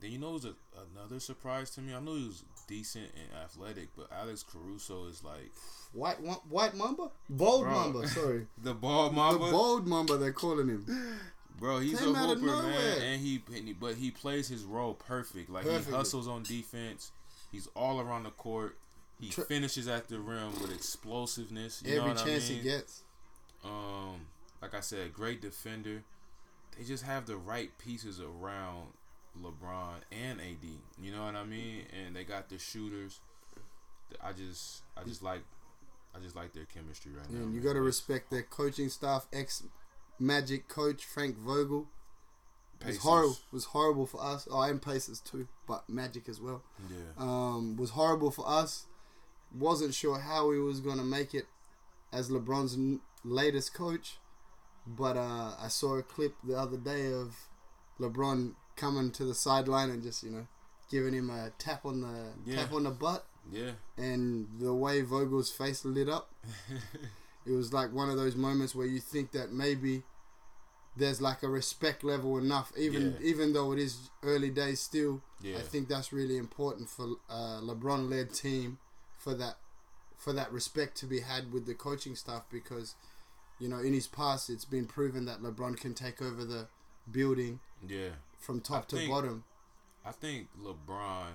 Then you know, it was a, another surprise to me. I knew he was decent and athletic, but Alex Caruso is like White White Mamba, Bold Bro. Mamba. Sorry, the Bald Mamba. the Bald Mamba. They're calling him. Bro, he's Came a hooper, man, and he, and he but he plays his role perfect. Like Perfectly. he hustles on defense. He's all around the court. He Tr- finishes at the rim with explosiveness. You know Every what chance I mean? he gets. Um, like I said, great defender. They just have the right pieces around LeBron and AD. You know what I mean? And they got the shooters. I just, I just like, I just like their chemistry right now. And you got to respect their coaching staff. Ex Magic coach Frank Vogel was horrible. Was horrible for us. Oh, and Pacers too, but Magic as well. Yeah. Um, was horrible for us. Wasn't sure how he was gonna make it as LeBron's n- latest coach, but uh, I saw a clip the other day of LeBron coming to the sideline and just you know giving him a tap on the Yeah. tap on the butt, Yeah. and the way Vogel's face lit up. it was like one of those moments where you think that maybe there's like a respect level enough even Yeah. even though it is early days still Yeah. i think that's really important for uh, lebron led team for that for that respect to be had with the coaching staff because you know in his past it's been proven that lebron can take over the building Yeah. From top I to think- bottom I think LeBron.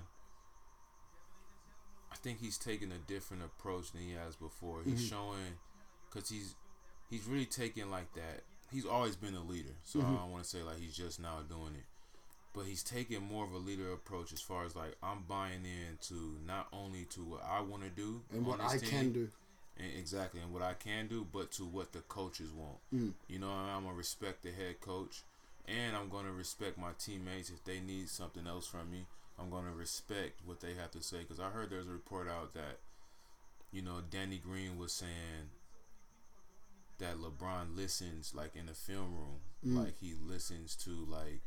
I think he's taking a different approach than he has before. He's Mhm. showing, cause he's he's really taking like that. He's always been a leader, so I Mhm. don't want to say like he's just now doing it. But he's taking more of a leader approach as far as like I'm buying into not only to what I want to do and what i team, can do and exactly, and what I can do, but to what the coaches want. Mm. You know, I'm gonna respect the head coach, and I'm gonna respect my teammates if they need something else from me. I'm gonna respect what they have to say because I heard there's a report out that, you know, Danny Green was saying that LeBron listens like in the film room, Mm. like he listens to like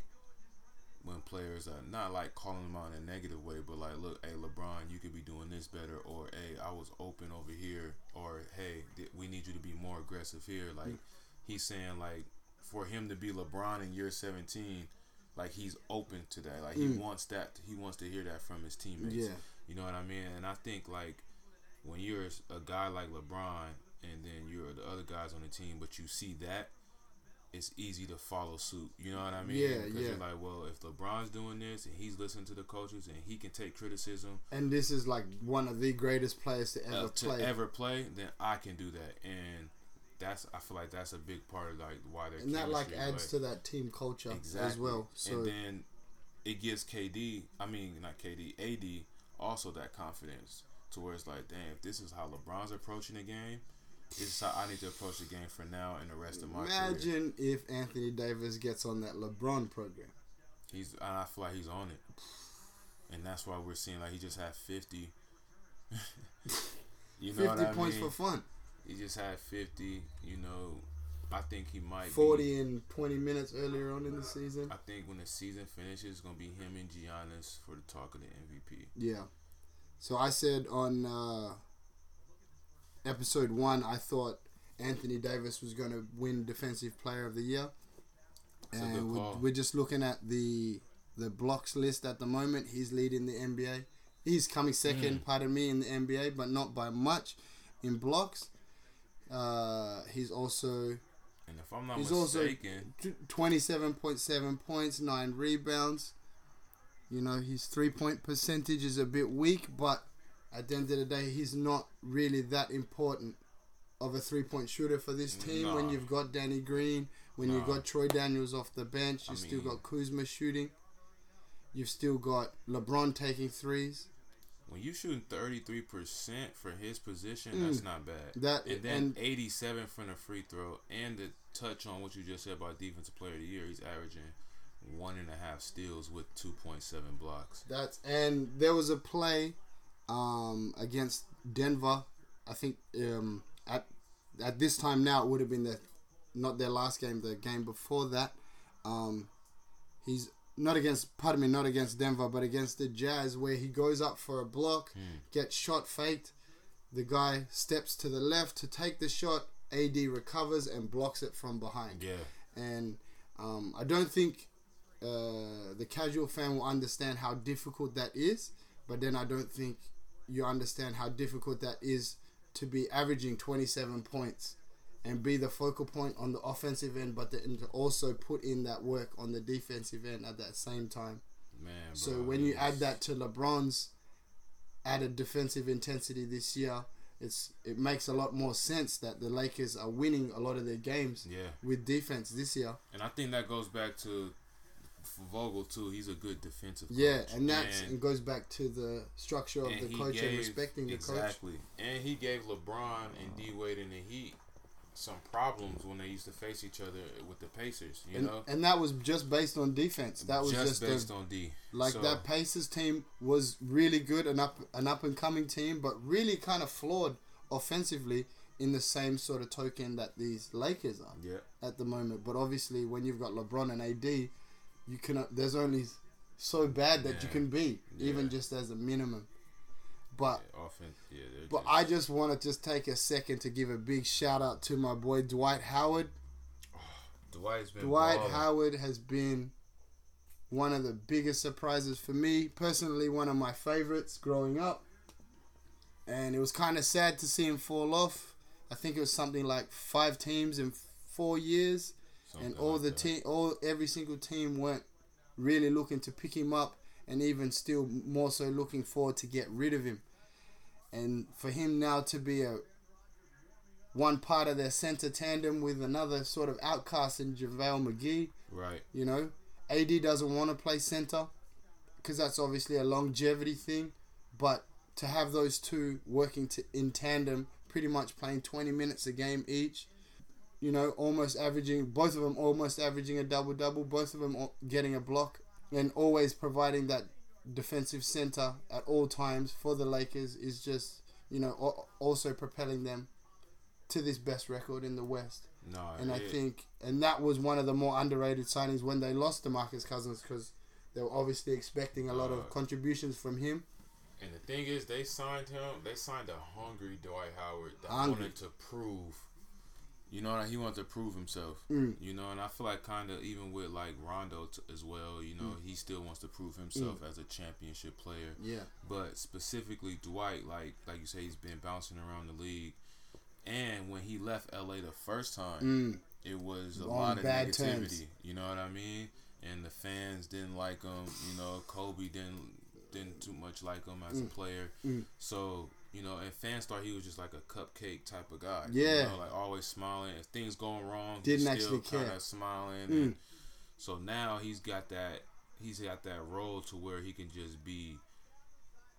when players are not like calling them out in a negative way, but like, look, hey, LeBron, you could be doing this better, or hey, I was open over here, or hey, th- we need you to be more aggressive here. Like, he's saying, like, for him to be LeBron in year 17, like, he's open to that. Like, he Mm. wants that, he wants to hear that from his teammates. Yeah. You know what I mean? And I think, like, when you're a guy like LeBron, and then you're the other guys on the team, but you see that, it's easy to follow suit. You know what I mean? Yeah, Because yeah. you're like, well, if LeBron's doing this and he's listening to the coaches and he can take criticism and this is like one of the greatest players to ever uh, to play ever play, then I can do that. And that's I feel like that's a big part of like why they're and that like adds to that team culture exactly. as well so and then it gives KD, I mean not KD, AD also that confidence to where it's like, damn, if this is how LeBron's approaching the game, this is how I need to approach the game for now and the rest of my career. Imagine if Anthony Davis gets on that LeBron program. He's and I feel like he's on it, and that's why we're seeing like he just had fifty. you know 50 what I points mean? for fun. He just had fifty. You know, I think he might 40 Be, in 20 minutes earlier on in the season. I think when the season finishes, it's gonna be him and Giannis for the talk of the MVP. Yeah. So I said on uh, episode one, I thought Anthony Davis was going to win Defensive Player of the Year, a and we're, we're just looking at the the blocks list at the moment. He's leading the NBA. He's coming second, Mm. pardon me, in the NBA, but not by much in blocks. Uh, he's also And if I'm not He's mistaken, also twenty-seven point seven points, nine rebounds. You know his three-point percentage is a bit weak, but at the end of the day, he's not really that important of a three-point shooter for this team. When you've got Danny Green, when you've got Troy Daniels off the bench, you've still mean- got Kuzma shooting. You've still got LeBron taking threes. When you shooting 33 percent for his position, Mm. that's not bad. That- and then 87 from the free throw, and to touch on what you just said about defensive player of the year, he's averaging one and a half steals with 2.7 blocks. That's and there was a play um, against Denver. I think um, at at this time now it would have been the not their last game, the game before that. Um, he's not against, pardon me, not against Denver, but against the Jazz, where he goes up for a block, gets shot faked. The guy steps to the left to take the shot. AD recovers and blocks it from behind Yeah, and um, I don't think uh, the casual fan will understand how difficult that is. But then I don't think you understand how difficult that is to be averaging 27 points and be the focal point on the offensive end, but then to also put in that work on the defensive end at that same time. man. So bro, when you add that to LeBron's added defensive intensity this year, it's it makes a lot more sense that the Lakers are winning a lot of their games Yeah. with defense this year. and I think that goes back to Vogel too. He's a good defensive. Yeah, coach. and that's And- it goes back to the structure of the he coach and respecting the coach. exactly. And he gave LeBron and D Wade in the Heat some problems when they used to face each other with the Pacers. You And, know, and that was just based on defense. That was just just, based a, on D. like So, that Pacers team was really good, an up an up and coming team, but really kind of flawed offensively in the same sort of token that these Lakers are Yeah, at the moment. But obviously, when you've got LeBron and AD, you can there's only so bad that you can be, even just as a minimum. But yeah, offense. Yeah, But just, I just want to just take a second to give a big shout out to my boy Dwight Howard. Dwight's been Dwight balling. Howard has been one of the biggest surprises for me. Personally, one of my favorites growing up. And it was kind of sad to see him fall off. I think it was something like five teams in four years, Something and all like the team, all every single team weren't really looking to pick him up, and even still more so looking forward to get rid of him. And for him now to be a one part of their center tandem with another sort of outcast in JaVale McGee, Right. you know, AD doesn't want to play center because that's obviously a longevity thing. But to have those two working to, in tandem, pretty much playing 20 minutes a game each, you know, almost averaging, both of them almost averaging a double double, both of them getting a block, and always providing that defensive center at all times for the Lakers is just, you know, also propelling them to this best record in the West. No, And I think, and that was one of the more underrated signings when they lost DeMarcus Cousins because they were obviously expecting a lot Uh, of contributions from him. And the thing is, they signed him. They signed a hungry Dwight Howard that Hungry. wanted to prove. You know, he wanted to prove himself. Mm. You know, and I feel like kind of even with like Rondo t- as well. You know, he still wants to prove himself as a championship player. Mm. Yeah. But specifically Dwight, like like you say, he's been bouncing around the league. And when he left LA the first time, Mm. it was a On lot of negativity. terms. You know what I mean? And the fans didn't like him. You know, Kobe didn't didn't too much like him as a Mm. player. Mm. So you know, and fans thought he was just like a cupcake type of guy. Yeah. you know, like always smiling. If things going wrong, Didn't he's actually still care. kind of smiling. Mm. And so now he's got that. He's got that role to where he can just be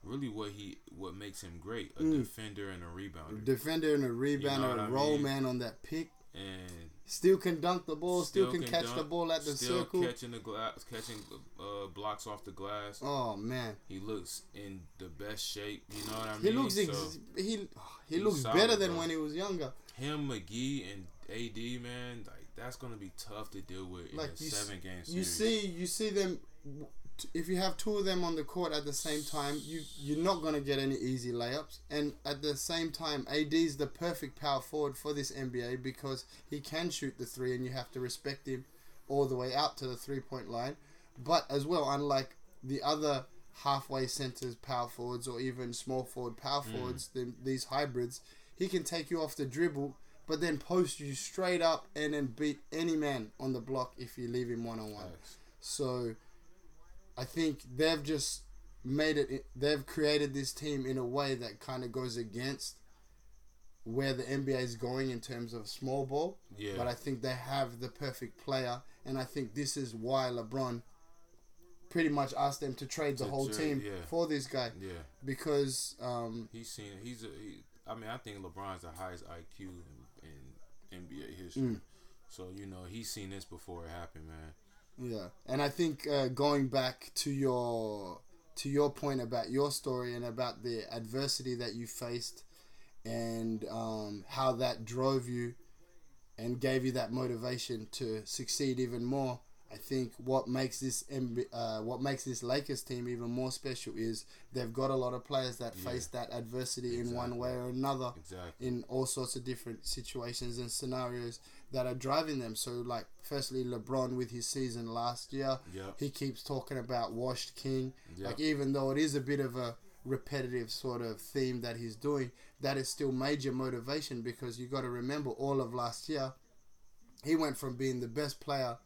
really what he what makes him great a Mm. defender and a rebounder Defender and a rebounder, what a I roll mean? man on that pick. and Still can dunk the ball, still, can, catch the ball at the still circle. catching the glass catching uh, blocks off the glass Oh man, he looks in the best shape you know what I mean he looks So, ex- he he looks solid, better than bro. when he was younger. him McGee and AD man like that's gonna be tough to deal with in Like a you, s- seven game series you see, you see them if you have two of them on the court at the same time, you you're not gonna get any easy layups. And at the same time, AD is the perfect power forward for this NBA because he can shoot the three, and you have to respect him all the way out to the three point line. But as well, unlike the other halfway centers, power forwards, or even small forward power mm. forwards, the, these hybrids, he can take you off the dribble, but then post you straight up and then beat any man on the block if you leave him one on one. So I think they've just made it. They've created this team in a way that kind of goes against where the NBA is going in terms of small ball. Yeah. But I think they have the perfect player, and I think this is why LeBron pretty much asked them to trade the To whole trade, team yeah. for this guy Yeah. because um, He's seen. He's a. He, I mean, I think LeBron's the highest IQ in, in NBA history. Mm. So you know, he's seen this before it happened, man. Yeah, and I think uh, going back to your to your point about your story and about the adversity that you faced, and um, how that drove you, and gave you that motivation to succeed even more. I think what makes this uh, what makes this Lakers team even more special is they've got a lot of players that Yeah. face that adversity in one way or another Exactly. in all sorts of different situations and scenarios that are driving them. So, like, firstly, LeBron with his season last year, Yep. he keeps talking about washed king. Yep. Like, even though it is a bit of a repetitive sort of theme that he's doing, that is still major motivation because you got to remember all of last year, he went from being the best player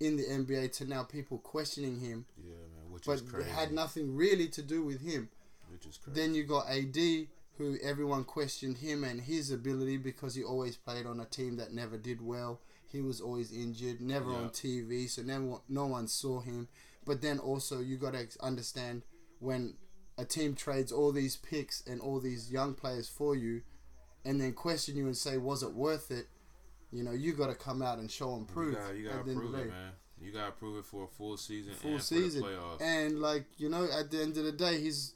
in the NBA to now people questioning him, Yeah, man. Which but is crazy. it had nothing really to do with him. Which is crazy. Then you got AD, who everyone questioned him and his ability because he always played on a team that never did well. He was always injured, never Yeah. on TV, so never no one saw him. But then also you got to understand when a team trades all these picks and all these young players for you, and then question you and say, was it worth it? You know, you got to come out and show and prove. You gotta, you end of prove it, man. You gotta prove it for a full season full and season. playoffs. And like you know, at the end of the day, he's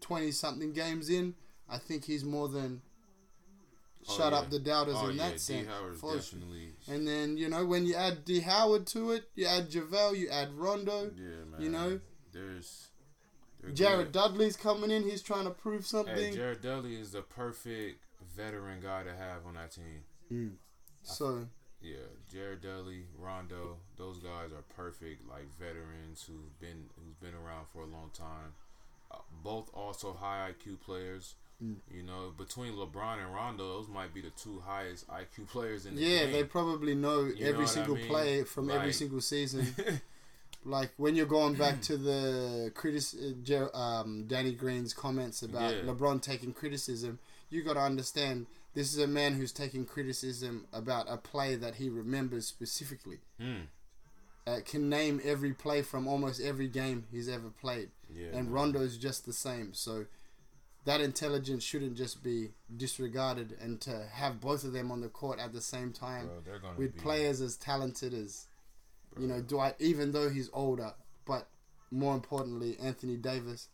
twenty something games in. I think he's more than Oh, shut yeah. up the doubters oh, in yeah, that sense. Definitely. And then you know when you add D Howard to it, you add JaVale, you add Rondo. Yeah, man. You know, there's. Jared good. Dudley's coming in. He's trying to prove something. Hey, Jared Dudley is the perfect veteran guy to have on that team. Mm. So Yeah, Jared Dudley, Rondo, those guys are perfect, like veterans who've been who's been around for a long time. Uh, both also high IQ players. Mm. You know, between LeBron and Rondo, those might be the two highest IQ players in the yeah, game. they probably know You know every I single mean? play from every single season. like when you're going back to the critic, uh, um, Danny Green's comments about Yeah. LeBron taking criticism, you got to understand this is a man who's taking criticism about a play that he remembers specifically. Hmm. Uh, can name every play from almost every game he's ever played, Yeah, and. Rondo's just the same. So that intelligence shouldn't just be disregarded, and to have both of them on the court at the same time Bro, with players as talented as you know Dwight, even though he's older, but more importantly Anthony Davis,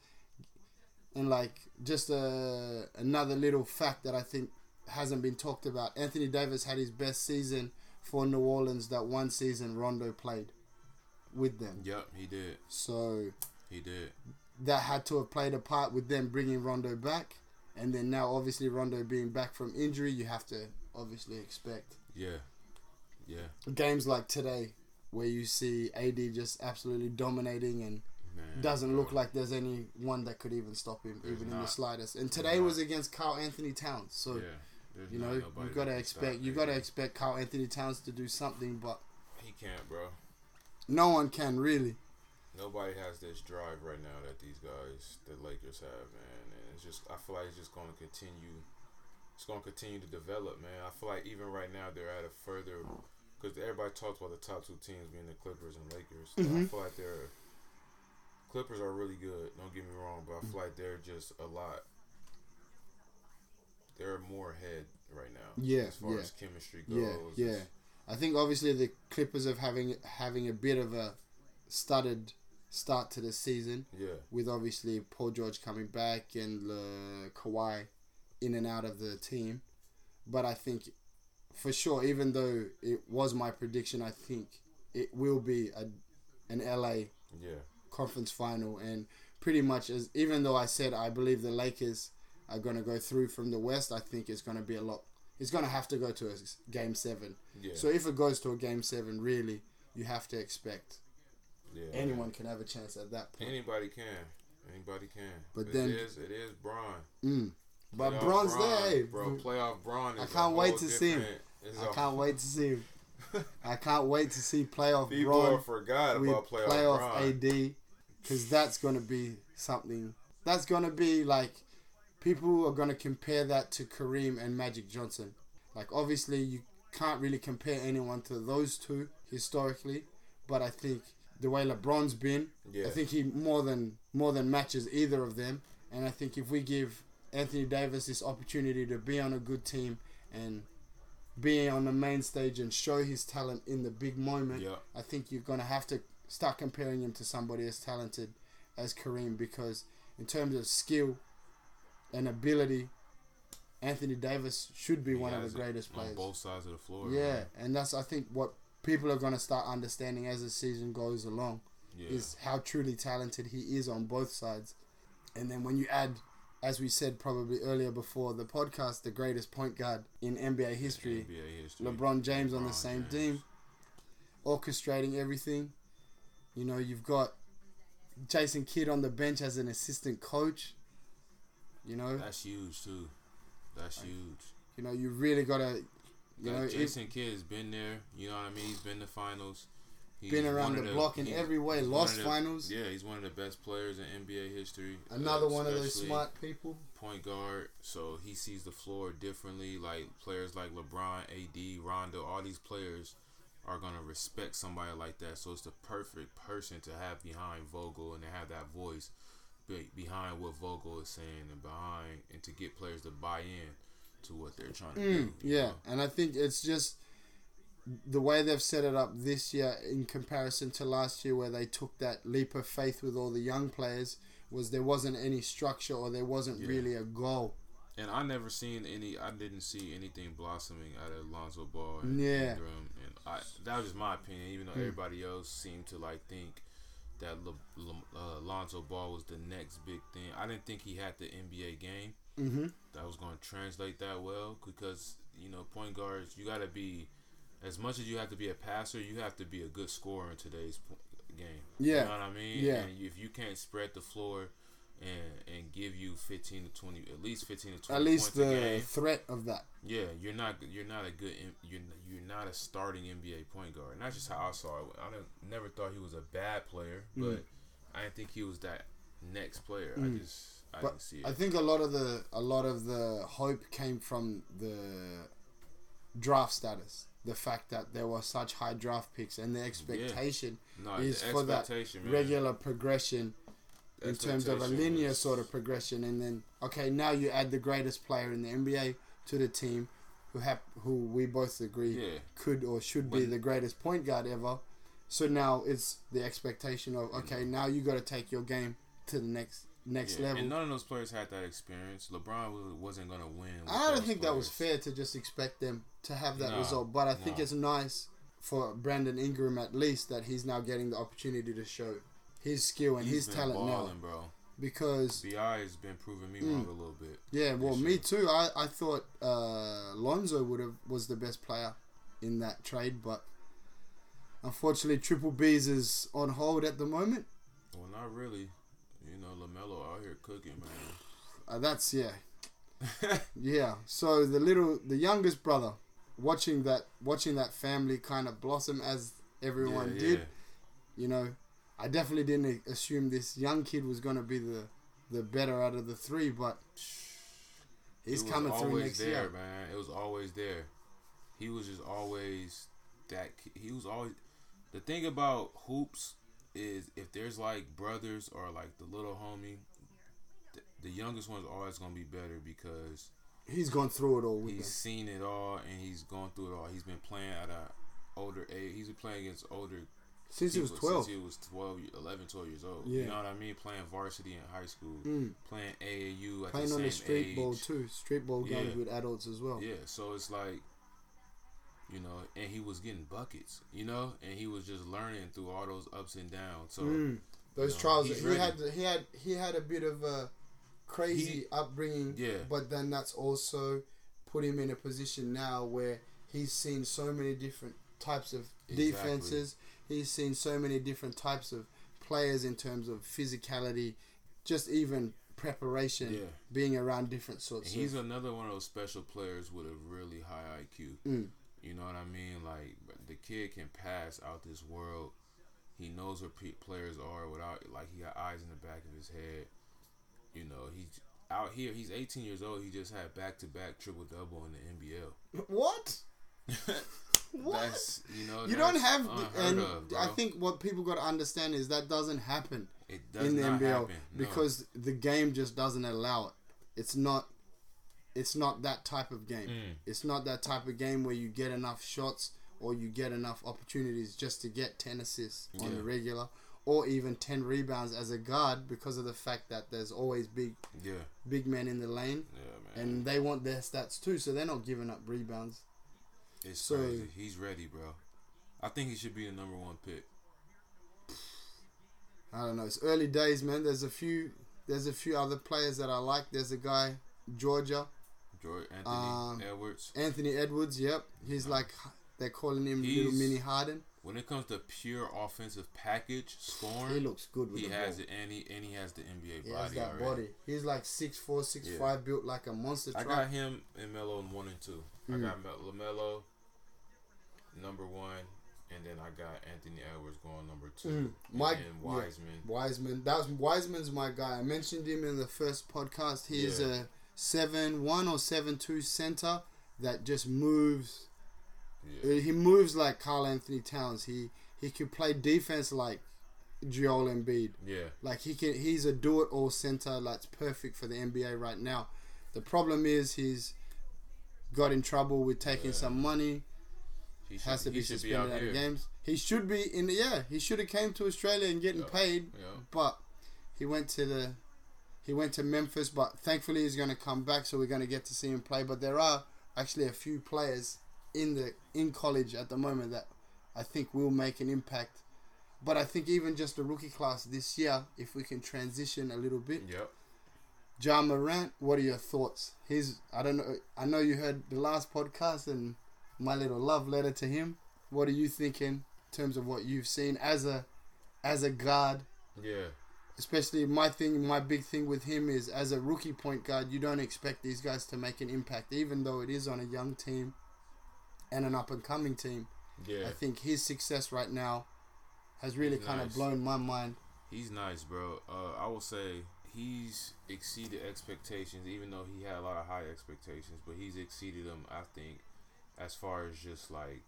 and like just a another little fact that I think hasn't been talked about. Anthony Davis had his best season for New Orleans that one season Rondo played with them. Yep, he did. So He did. That had to have played a part with them bringing Rondo back. And then now, obviously, Rondo being back from injury, you have to obviously expect Yeah. Yeah. games like today where you see AD just absolutely dominating and Man, doesn't look like there's anyone that could even stop him, even in the slightest. And today not. was against Karl-Anthony Towns, so Yeah. There's you know you gotta expect stop you gotta expect Karl-Anthony Towns to do something, but He can't, bro. no one can really. Nobody has this drive right now that these guys, the Lakers, have, man. And it's just, I feel like it's just going to continue. It's going to continue to develop, man. I feel like even right now they're at a further, because everybody talks about the top two teams being the Clippers and Lakers. So I mm-hmm. feel like they're Clippers are really good. Don't get me wrong, but I feel like they're just a lot. They're more ahead right now. Yeah, as far yeah. as chemistry goes. yeah. It's- I think obviously the Clippers of having having a bit of a studded start to the season. Yeah. With obviously Paul George coming back and uh, Kawhi in and out of the team, but I think for sure, even though it was my prediction, I think it will be a an LA Yeah. conference final, and pretty much as even though I said I believe the Lakers are going to go through from the West, I think it's going to be a lot. It's going to have to go to a game seven. Yeah. So if it goes to a game seven, really, you have to expect Yeah. anyone can have a chance at that point. Anybody can. Anybody can. But it then- is it is Bron. Mm. But Playoff Bron's Bron, there, bro. Playoff Bron. Is I a can't wait to see him. I can't wait to see him. I can't wait to see playoff People Bron forgot with about playoff, playoff Bron. AD because that's going to be something. That's going to be like people are going to compare that to Kareem and Magic Johnson. Like obviously you can't really compare anyone to those two historically, but I think the way LeBron's been, Yeah. I think he more than more than matches either of them. And I think if we give Anthony Davis this opportunity to be on a good team and be on the main stage and show his talent in the big moment, Yeah. I think you're gonna have to start comparing him to somebody as talented as Kareem because in terms of skill and ability, Anthony Davis should be He one of the greatest on players. both sides of the floor. Yeah, man. and that's I think what people are gonna start understanding as the season goes along Yeah. is how truly talented he is on both sides. And then when you add, as we said probably earlier before the podcast, the greatest point guard in NBA history, NBA history. LeBron James on the same James. team, orchestrating everything. You know, you've got Jason Kidd on the bench as an assistant coach. You know, That's huge too. That's huge. you know, you really gotta, you Like, know, Jason Kidd has been there. You know what I mean? He's been to finals. He's Been around one the block in every way, lost the- finals. Yeah, he's one of the best players in NBA history. uh, another one of those smart people. point guard. So he sees the floor differently. Like players like LeBron, AD, Rondo, all these players are gonna respect somebody like that. So it's the perfect person to have behind Vogel and to have that voice behind what Vogel is saying and behind and to get players to buy in to what they're trying to do. Mm, Yeah, know? and I think it's just the way they've set it up this year in comparison to last year, where they took that leap of faith with all the young players, was there wasn't any structure or there wasn't Yeah. really a goal. And I never seen any. I didn't see anything blossoming out of Lonzo Ball and Yeah. Ingram, and I, that was just my opinion. Even though Hmm. everybody else seemed to like think that Le, Le, uh, Lonzo Ball was the next big thing, I didn't think he had the NBA game Mm-hmm. that was going to translate that well. Because you know, point guards, you got to be as much as you have to be a passer, you have to be a good scorer in today's game. Yeah. you know what I mean. Yeah. And if you can't spread the floor. And, and give you fifteen to twenty, at least fifteen to twenty. At least points a the game. threat of that. Yeah, you're not you're not a good you're you're not a starting NBA point guard. And that's just how I saw it. I never thought he was a bad player, Mm. but I didn't think he was that next player. I Mm. just I But. I think a lot of the a lot of the hope came from the draft status. The fact that there were such high draft picks and the expectation No, is the for that expectation, man. regular progression in terms of a linear sort of progression, and then okay, now you add the greatest player in the NBA to the team, who have who we both agree Yeah. could or should be the greatest point guard ever. So now it's the expectation of mm-hmm. okay, now you got to take your game to the next next Yeah, level. And none of those players had that experience. LeBron wasn't going to win. I don't think that was fair to just expect them to have that No, result, but I think no. it's nice for Brandon Ingram at least that he's now getting the opportunity to show his skill and He's his talent balling, now bro. because Bi has been proving me Mm. wrong a little bit. Yeah, well, me too. I, I thought uh, Lonzo would have was the best player in that trade, but unfortunately, Triple B's is on hold at the moment. Well, not really. Know, LaMelo out here cooking, man. Uh, that's yeah, yeah. So the little, the youngest brother, watching that, watching that family kind of blossom as everyone Yeah, did. yeah. You know, I definitely didn't assume this young kid was gonna be the the better out of the three, but he's coming through next there, year. man. It was always there. He was just always that. He was always. The thing about hoops is if there's like brothers or like the little homie, the, the youngest one's always gonna be better because He's gone through it all he's them. seen it all and he's gone through it all. He's been playing at a older age. He's been playing against older Since he was 12. Since he was 12, 11, 12 years old. Yeah. You know what I mean? Playing varsity in high school, Mm. playing AAU Playing the on the street age. ball too, street ball games Yeah. with adults as well. Yeah, so it's like, you know, and he was getting buckets, you know, and he was just learning through all those ups and downs. So Mm. Those You know, trials. He ready. had he had he had a bit of a crazy He- upbringing. Yeah. But then that's also put him in a position now where he's seen so many different types of Exactly. defenses. He's seen so many different types of players in terms of physicality, just even preparation, Yeah. being around different sorts He's of. another one of those special players with a really high IQ. Mm. You know what I mean? Like the kid can pass out this world. He knows where pe- players are without like he got eyes in the back of his head. You know he's out here. He's 18 years old. He just had back to back triple double in the NBL. what? What? That's you know You don't have, and of. I think what people got to understand is that doesn't happen it does in the NBL happen no. because the game just doesn't allow it. It's not. It's not that type of game. Mm. It's not that type of game where you get enough shots or you get enough opportunities just to get ten assists on Yeah. the regular, or even ten rebounds as a guard because of the fact that there's always big, yeah big men in the lane, yeah man. and they want their stats too, so they're not giving up rebounds. it's so- crazy. He's ready, bro. I think he should be the number one pick. I don't know. It's early days, man. There's a few. There's a few other players that I like. There's a guy, Georgia, George Anthony Um, Edwards. Anthony Edwards. Yep, he's like they're calling him He's- little mini Harden. When it comes to pure offensive package scoring, He looks good with he has ball. it, and he and he has the NBA He body has that already. body. He's like six four, six Yeah. five, built like a monster I truck. got him and Melo in one and two. Mm. I got Mel- LaMelo number one, and then I got Anthony Edwards going number two. Mm. And My then yeah, Wiseman. Wiseman. That's Wiseman's my guy. I mentioned him in the first podcast. He's Yeah. a seven one or seven two center that just moves. Yeah. He moves like Karl-Anthony Towns. He he could play defense like Joel Embiid. yeah, Like he can, he's a do it all center that's perfect for the NBA right now. The problem is he's got in trouble with taking Yeah. some money. he should, Has to be suspended out out here. of games. He should be in. The, yeah, he should have came to Australia and getting Yeah. paid. Yeah. But he went to the he went to Memphis. But thankfully he's going to come back, so we're going to get to see him play. But there are actually a few players in the in college at the moment that I think will make an impact. But I think even just the rookie class this year, if we can transition a little bit, Yep. Ja Morant, what are your thoughts? He's I don't know. I know you heard the last podcast and my little love letter to him. What are you thinking in terms of what you've seen as a as a guard? Yeah. Especially my thing, my big thing with him is as a rookie point guard, you don't expect these guys to make an impact, even though it is on a young team and an up and coming team. Yeah. I think his success right now has really He's kind of blown my mind. He's nice, bro. Uh, I will say he's exceeded expectations, even though he had a lot of high expectations. But he's exceeded them, I think, as far as just like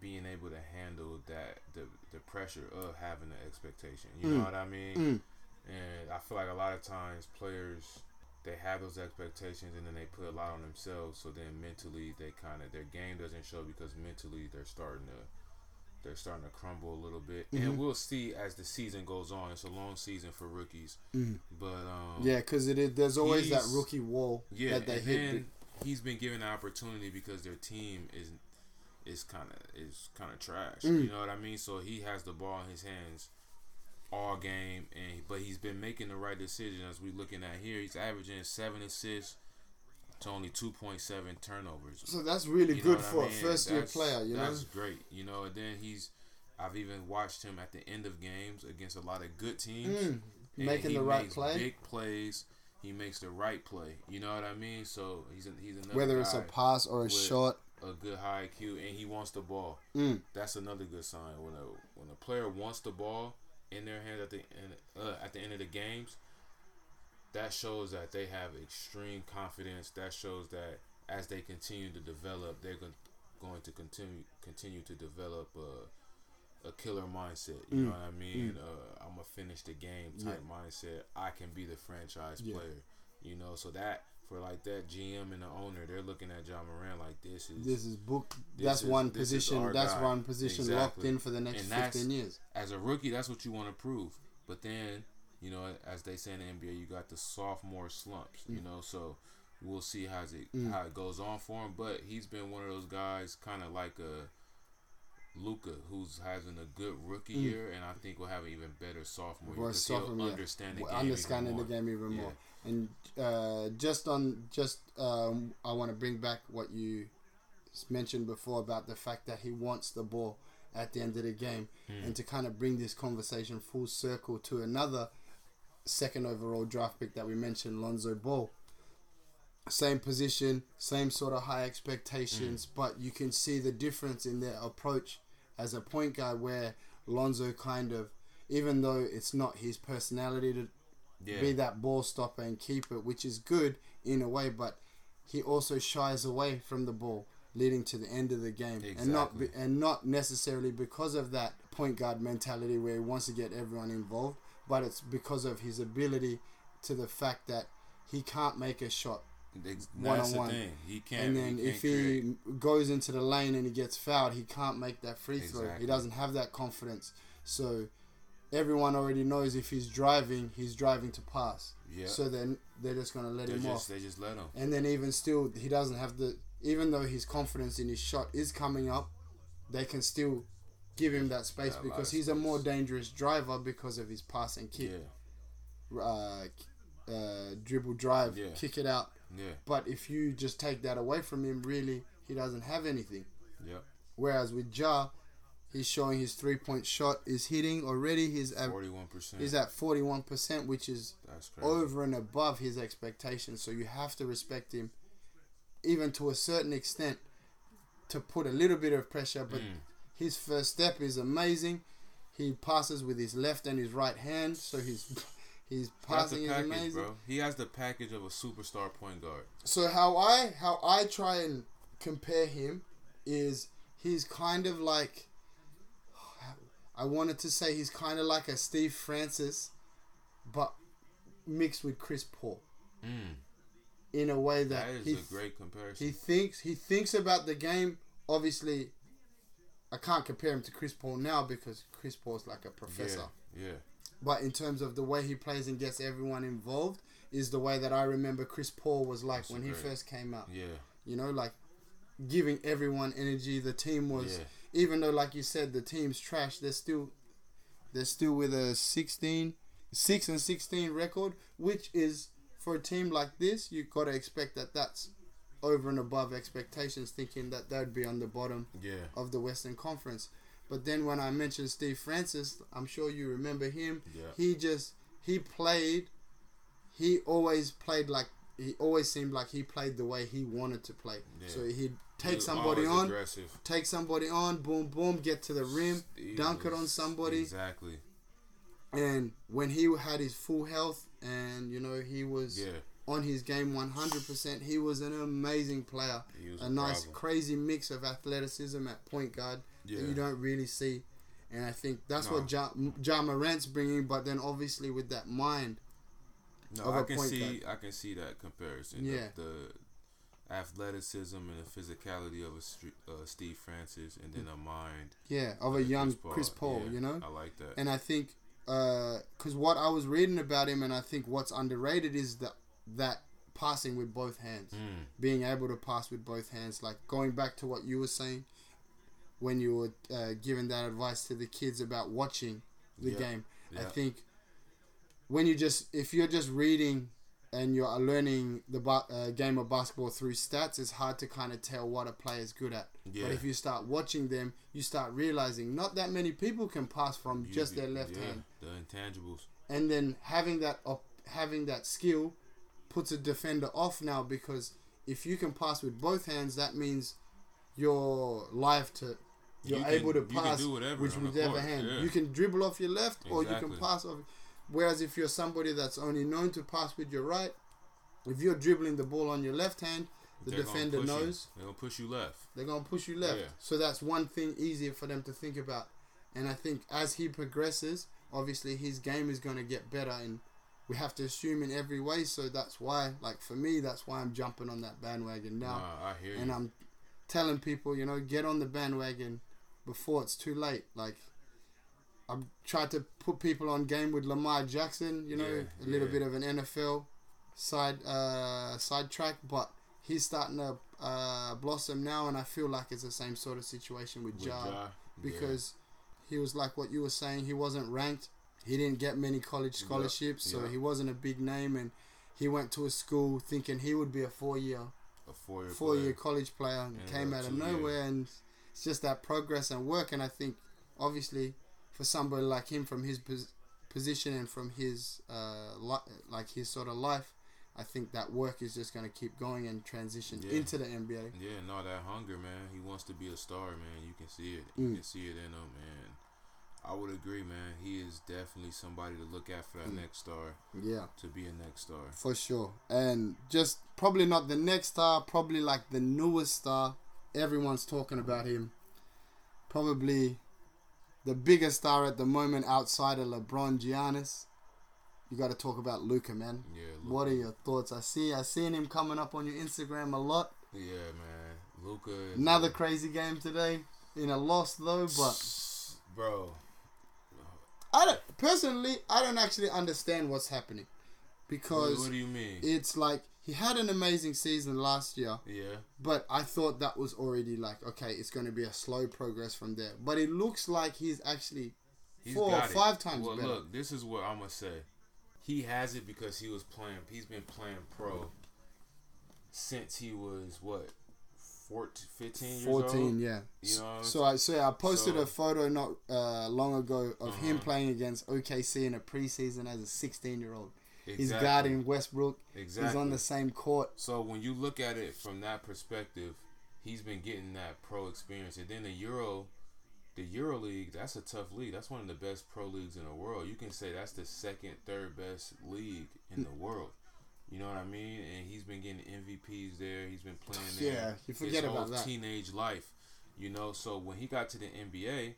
being able to handle that the the pressure of having the expectation. You know Mm. what I mean? Mm. And I feel like a lot of times players they have those expectations and then they put a lot on themselves. So then mentally they kind of their game doesn't show because mentally they're starting to they're starting to crumble a little bit. Mhm. And we'll see as the season goes on. It's a long season for rookies, Mm. but um, Yeah, because it is, there's always that rookie wall yeah, that they and hit. then he's been given the opportunity because their team is is kind of is kind of trash. Mm. You know what I mean? So he has the ball in his hands all game, and but he's been making the right decision as we're looking at here. He's averaging seven assists to only two point seven turnovers. So that's really You good what I for a first year player, you know? that's great. You know, and then he's. I've even watched him at the end of games against a lot of good teams, Mm, making he the right play. big plays. He makes the right play. You know what I mean? So he's a, he's another Whether it's a pass or a shot. a good high IQ, and he wants the ball. Mm. That's another good sign when a when a player wants the ball in their hands at the end, uh, at the end of the games. That shows that they have extreme confidence. That shows that as they continue to develop, they're going to continue continue to develop a, a killer mindset. You Mm. know what I mean? Mm. Uh, I'm gonna finish the game type Yeah. mindset. I can be the franchise Yeah. player. You know, so that for like that GM and the owner, they're looking at Ja Morant like this is This is book. this That's is- one position. That's one position locked in for the next And 15 years. As a rookie, that's what you want to prove. But then, you know, as they say in the NBA, you got the sophomore slumps. You Mm. know, so we'll see how it Mm. how it goes on for him. But he's been one of those guys, kind of like a Luka, who's having a good rookie Mm. year, and I think will have an even better sophomore year because he'll understand the Well, game. understanding even the game even Yeah. more. And uh, just on, just um, I want to bring back what you mentioned before about the fact that he wants the ball at the end of the game, Hmm. and to kind of bring this conversation full circle to another second overall draft pick that we mentioned, Lonzo Ball. Same position, same sort of high expectations, Hmm. but you can see the difference in their approach as a point guard where Lonzo kind of, even though it's not his personality to Yeah. be that ball stopper and keeper, which is good in a way, but he also shies away from the ball, leading to the end of the game, and not be, and not necessarily because of that point guard mentality where he wants to get everyone involved, but it's because of his ability to the fact that he can't make a shot one on one. He can't. And then he if he goes into the lane and he gets fouled, he can't make that free throw. He doesn't have that confidence. So everyone already knows if he's driving, he's driving to pass. Yeah. So then they're just gonna let They him just off. they just let him. And then even still, he doesn't have the. Even though his confidence in his shot is coming up, they can still give him that space Yeah, because he's a more dangerous driver because of his pass and kick. Yeah. Uh, uh, dribble drive, Yeah. kick it out. Yeah. But if you just take that away from him, really, he doesn't have anything. Yep. Whereas with Ja, he's showing his three point shot is hitting already. He's at Forty-one percent. he's at forty one percent, which is over and above his expectations. So you have to respect him, even to a certain extent, to put a little bit of pressure. But Mm. his first step is amazing. He passes with his left and his right hand, so his his He passing the is package, amazing. bro. He has the package of a superstar point guard. So how I how I try and compare him is he's kind of like I wanted to say he's kind of like a Steve Francis, but mixed with Chris Paul Mm. in a way that, That is he a great comparison. he thinks he thinks about the game. Obviously, I can't compare him to Chris Paul now because Chris Paul's like a professor. Yeah. Yeah. But in terms of the way he plays and gets everyone involved, is the way that I remember Chris Paul was like That's when he first came out. Yeah. You know, like giving everyone energy. The team was, Yeah. even though, like you said, the team's trash. They're still, they're still with a 16, 6 and sixteen record, which is for a team like this, you've got to expect that that's over and above expectations. Thinking that they'd be on the bottom Yeah. of the Western Conference. But then when I mentioned Steve Francis, I'm sure you remember him. Yeah. He just he played. He always played like he always seemed like he played the way he wanted to play. Yeah. So he'd take was somebody on, aggressive. take somebody on, boom, boom, get to the rim, He dunk it on somebody. Exactly. And when he had his full health, and you know he was Yeah. on his game 100%, he was an amazing player. He was a a nice, crazy mix of athleticism at point guard Yeah. that you don't really see. And I think that's No. what Ja, ja Morant's bringing, but then obviously with that mind. No, of I a can point see I can see that comparison. The- Yeah. The, athleticism and the physicality of a uh, Steve Francis, and then a mind. Yeah, of a young Chris Paul, Yeah, you know? I like that. And I think, because what I was reading about him, and I think what's underrated is that that passing with both hands, Mm. being able to pass with both hands. Like going back to what you were saying when you were uh, giving that advice to the kids about watching the Yeah, game. I think when you just if you're just reading and you're learning the ba- uh, game of basketball through stats, it's hard to kind of tell what a player's good at. Yeah. But if you start watching them, you start realizing not that many people can pass from just their left yeah, hand. The intangibles. And then having that op- having that skill puts a defender off now because if you can pass with both hands, that means you're live to. You're You can- able to pass whatever which whichever court, hand. yeah. You can dribble off your left or you can pass off. Whereas if you're somebody that's only known to pass with your right, if you're dribbling the ball on your left hand, the They're defender push you. knows They're gonna push you left. they're gonna push you left. Yeah. So that's one thing easier for them to think about. And I think as he progresses, obviously his game is gonna get better, and we have to assume in every way. So that's why, like for me, that's why I'm jumping on that bandwagon now. Nah, I hear and. I'm telling people, you know, get on the bandwagon before it's too late. Like I've tried to put people on game with Lamar Jackson, you know, Yeah, a little yeah. bit of an NFL side uh side track, but he's starting to uh blossom now and I feel like it's the same sort of situation with With Ja. Ja. because he was like what you were saying. He wasn't ranked. He didn't get many college scholarships, so he wasn't a big name. And he went to a school thinking he would be a four year A four year four year college player and came out of nowhere. And it's just that progress and work. And I think obviously for somebody like him from his pos- position and from his uh li- like his sort of life. I think that work is just going to keep going and transition Yeah. into the NBA. Yeah, no, that hunger, man. He wants to be a star, man. You can see it. You Mm. can see it in him, man. I would agree, man. He is definitely somebody to look at for that Mm. next star. Yeah. To be a next star. For sure. And just probably not the next star, probably like the newest star. Everyone's talking about him. Probably the biggest star at the moment outside of LeBron Giannis. You got to talk about Luka, man. Yeah. What are your thoughts? I see I seen him coming up on your Instagram a lot. Yeah, man. Luka. Another crazy game today in a loss though, but bro. I don't personally I don't actually understand what's happening because What- what do you mean? It's like he had an amazing season last year. Yeah. But I thought that was already like okay, it's going to be a slow progress from there. But it looks like he's actually He's four or got it. five times Well, better. look, this is what I'm gonna say. He has it because he was playing. He's been playing pro since he was what, 14, 15 years old. 14, yeah. You know. So I so I posted So- a photo not uh, long ago of him Uh-huh. playing against OKC in a preseason as a 16 year old. He's Exactly. guarding Westbrook. Exactly. He's on the same court. So when you look at it from that perspective, he's been getting that pro experience, and then the Euro, the Euro League, that's a tough league. That's one of the best pro leagues in the world. You can say that's the second, third best league in the world. You know what I mean? And he's been getting MVPs there. He's been playing there. Yeah, you forget his about whole that. teenage life. You know, so when he got to the NBA,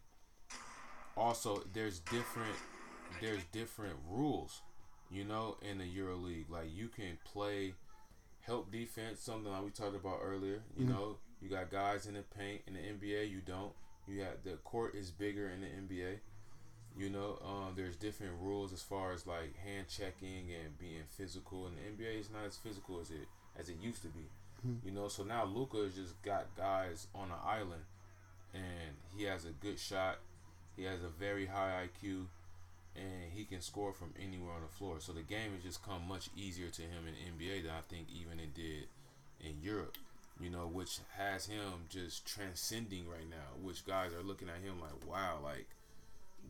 also there's different there's different rules. You know, in the Euro League, like you can play help defense, something like we talked about earlier. You Mhm. know, you got guys in the paint in the NBA. You don't. You have the court is bigger in the NBA. You know, um, there's different rules as far as like hand checking and being physical. And the NBA is not as physical as it as it used to be. Mhm. You know, so now Luka has just got guys on an island, and he has a good shot. He has a very high IQ, and he can score from anywhere on the floor. So the game has just come much easier to him in NBA than I think even it did in Europe. You know, which has him just transcending right now. Which guys are looking at him like, wow, like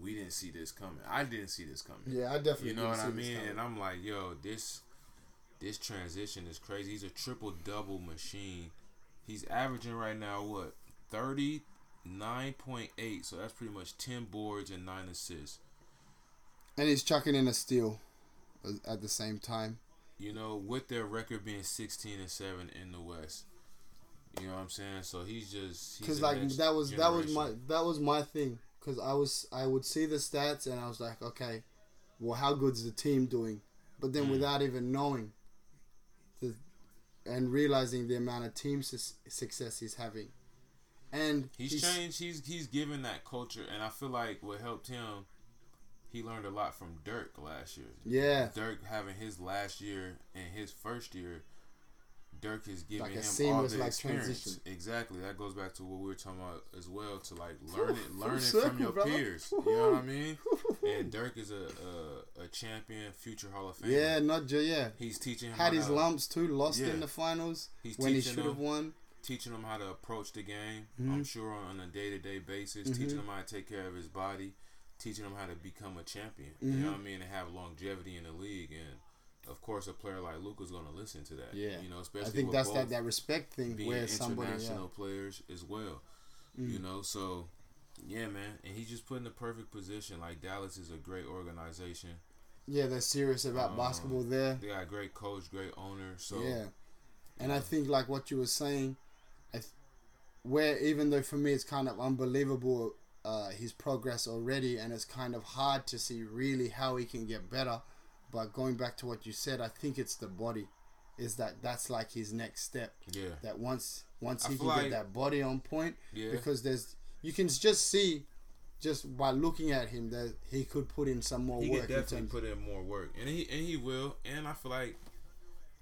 we didn't see this coming. I didn't see this coming. Yeah, I definitely You know what I mean? And I'm like, yo, this this transition is crazy. He's a triple double machine. He's averaging right now what thirty nine point eight. So that's pretty much ten boards and nine assists. And he's chucking in a steal at the same time. You know, with their record being sixteen and seven in the West. You know what I'm saying? So he's just he's Because like that was that was my that was my thing. Because I was I would see the stats and I was like, okay, well, how good's the team doing? But then Mm. without even knowing, the and realizing the amount of team su- success he's having, and He's, changed. He's he's given that culture, and I feel like what helped him. He learned a lot from Dirk last year. Yeah. Dirk having his last year and his first year. Dirk is giving Like a him all seamless, the like, experience. transition. Exactly. That goes back to what we were talking about as well. To like learn it, Full learning from your brother. peers. You know what I mean? And Dirk is a, a a champion, future Hall of Famer. Yeah, not just yeah. He's teaching had how his to- lumps too, lost Yeah. in the finals He's when he should have won. Teaching him how to approach the game. Mhm. I'm sure on a day to day basis. Mhm. Teaching him how to take care of his body. Teaching them how to become a champion. You Mhm. know what I mean? And have longevity in the league. And of course, a player like Luka's going to listen to that. Yeah. You know, especially I think with that's that, both that respect thing being where somebody international yeah. players as well. Mm. You know, so yeah, man, and he's just put in the perfect position. Like Dallas is a great organization. yeah they're serious about Um, basketball there. They got a great coach, great owner. So yeah, and I think like what you were saying, I th- where even though for me it's kind of unbelievable uh, his progress already, and it's kind of hard to see really how he can get better. But going back to what you said, I think it's the body. Is that that's like his next step? Yeah. That once once I he can like- get that body on point, Yeah. because there's you can just see just by looking at him that he could put in some more he work. in definitely terms- put in more work, and he and he will. And I feel like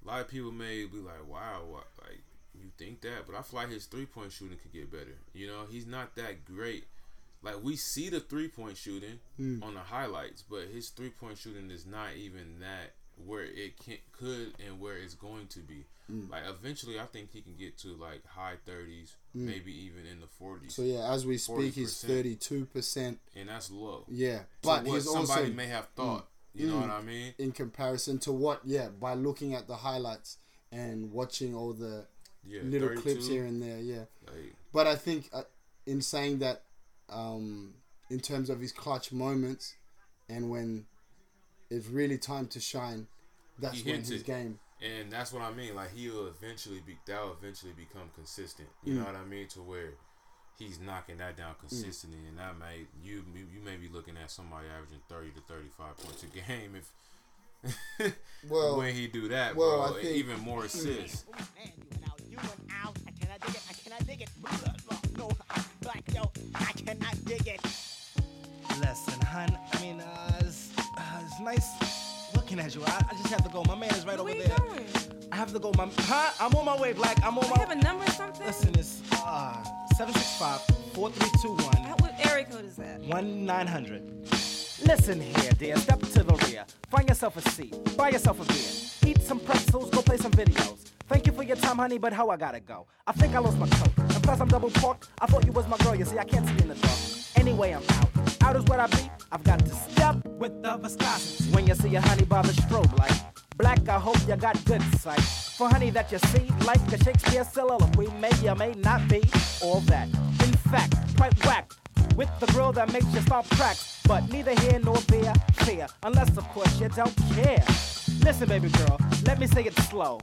a lot of people may be like, "Wow, what, like you think that?" But I feel like his three point shooting could get better. You know, he's not that great. Like we see the three point shooting Mm. on the highlights, but his three point shooting is not even that where it can could and where it's going to be. Mm. Like eventually, I think he can get to like high thirties, Mm. maybe even in the forties. So yeah, as we speak, he's 40%. thirty-two percent. and that's low. Yeah, But what somebody also may have thought. You know Mm. what I mean? in comparison to what? Yeah, by looking at the highlights and watching all the Yeah, little 32. clips here and there. Yeah, Like, but I think uh, in saying that, um, in terms of his clutch moments, and when it's really time to shine, that's he when hinted. his game. And that's what I mean. Like he'll eventually be that'll eventually become consistent. You Mm. know what I mean? To where he's knocking that down consistently, and that may you you may be looking at somebody averaging thirty to thirty five points a game if. Well- when he do that, well, bro, I think- even more assists. Listen, hun. I mean, uh, it's, uh, it's nice looking at you. I, I just have to go. My man is right over there. I have to go. My huh? I'm on my way, Black. I'm on my. Way. You have a number or something? Listen, it's uh 765-4321. What area code is that? One nine hundred. Listen here, dear. Step to the rear. Find yourself a seat. Buy yourself a beer. Eat some pretzels. Go play some videos. Thank you for your time, honey, but how I gotta go? I think I lost my coat. And plus, I'm double parked. I thought you was my girl. You see, I can't see in the dark. Anyway, I'm out. Out is what I be. I've got to step with the viscosity. When you see a honey by the strobe light. Black, I hope you got good sight. For honey that you see, like a Shakespeare soliloquy, may or may not be all that. In fact, quite whack with the grill that makes you stop cracks. But neither here nor there, fear, unless of course you don't care. Listen, baby girl, let me say it slow.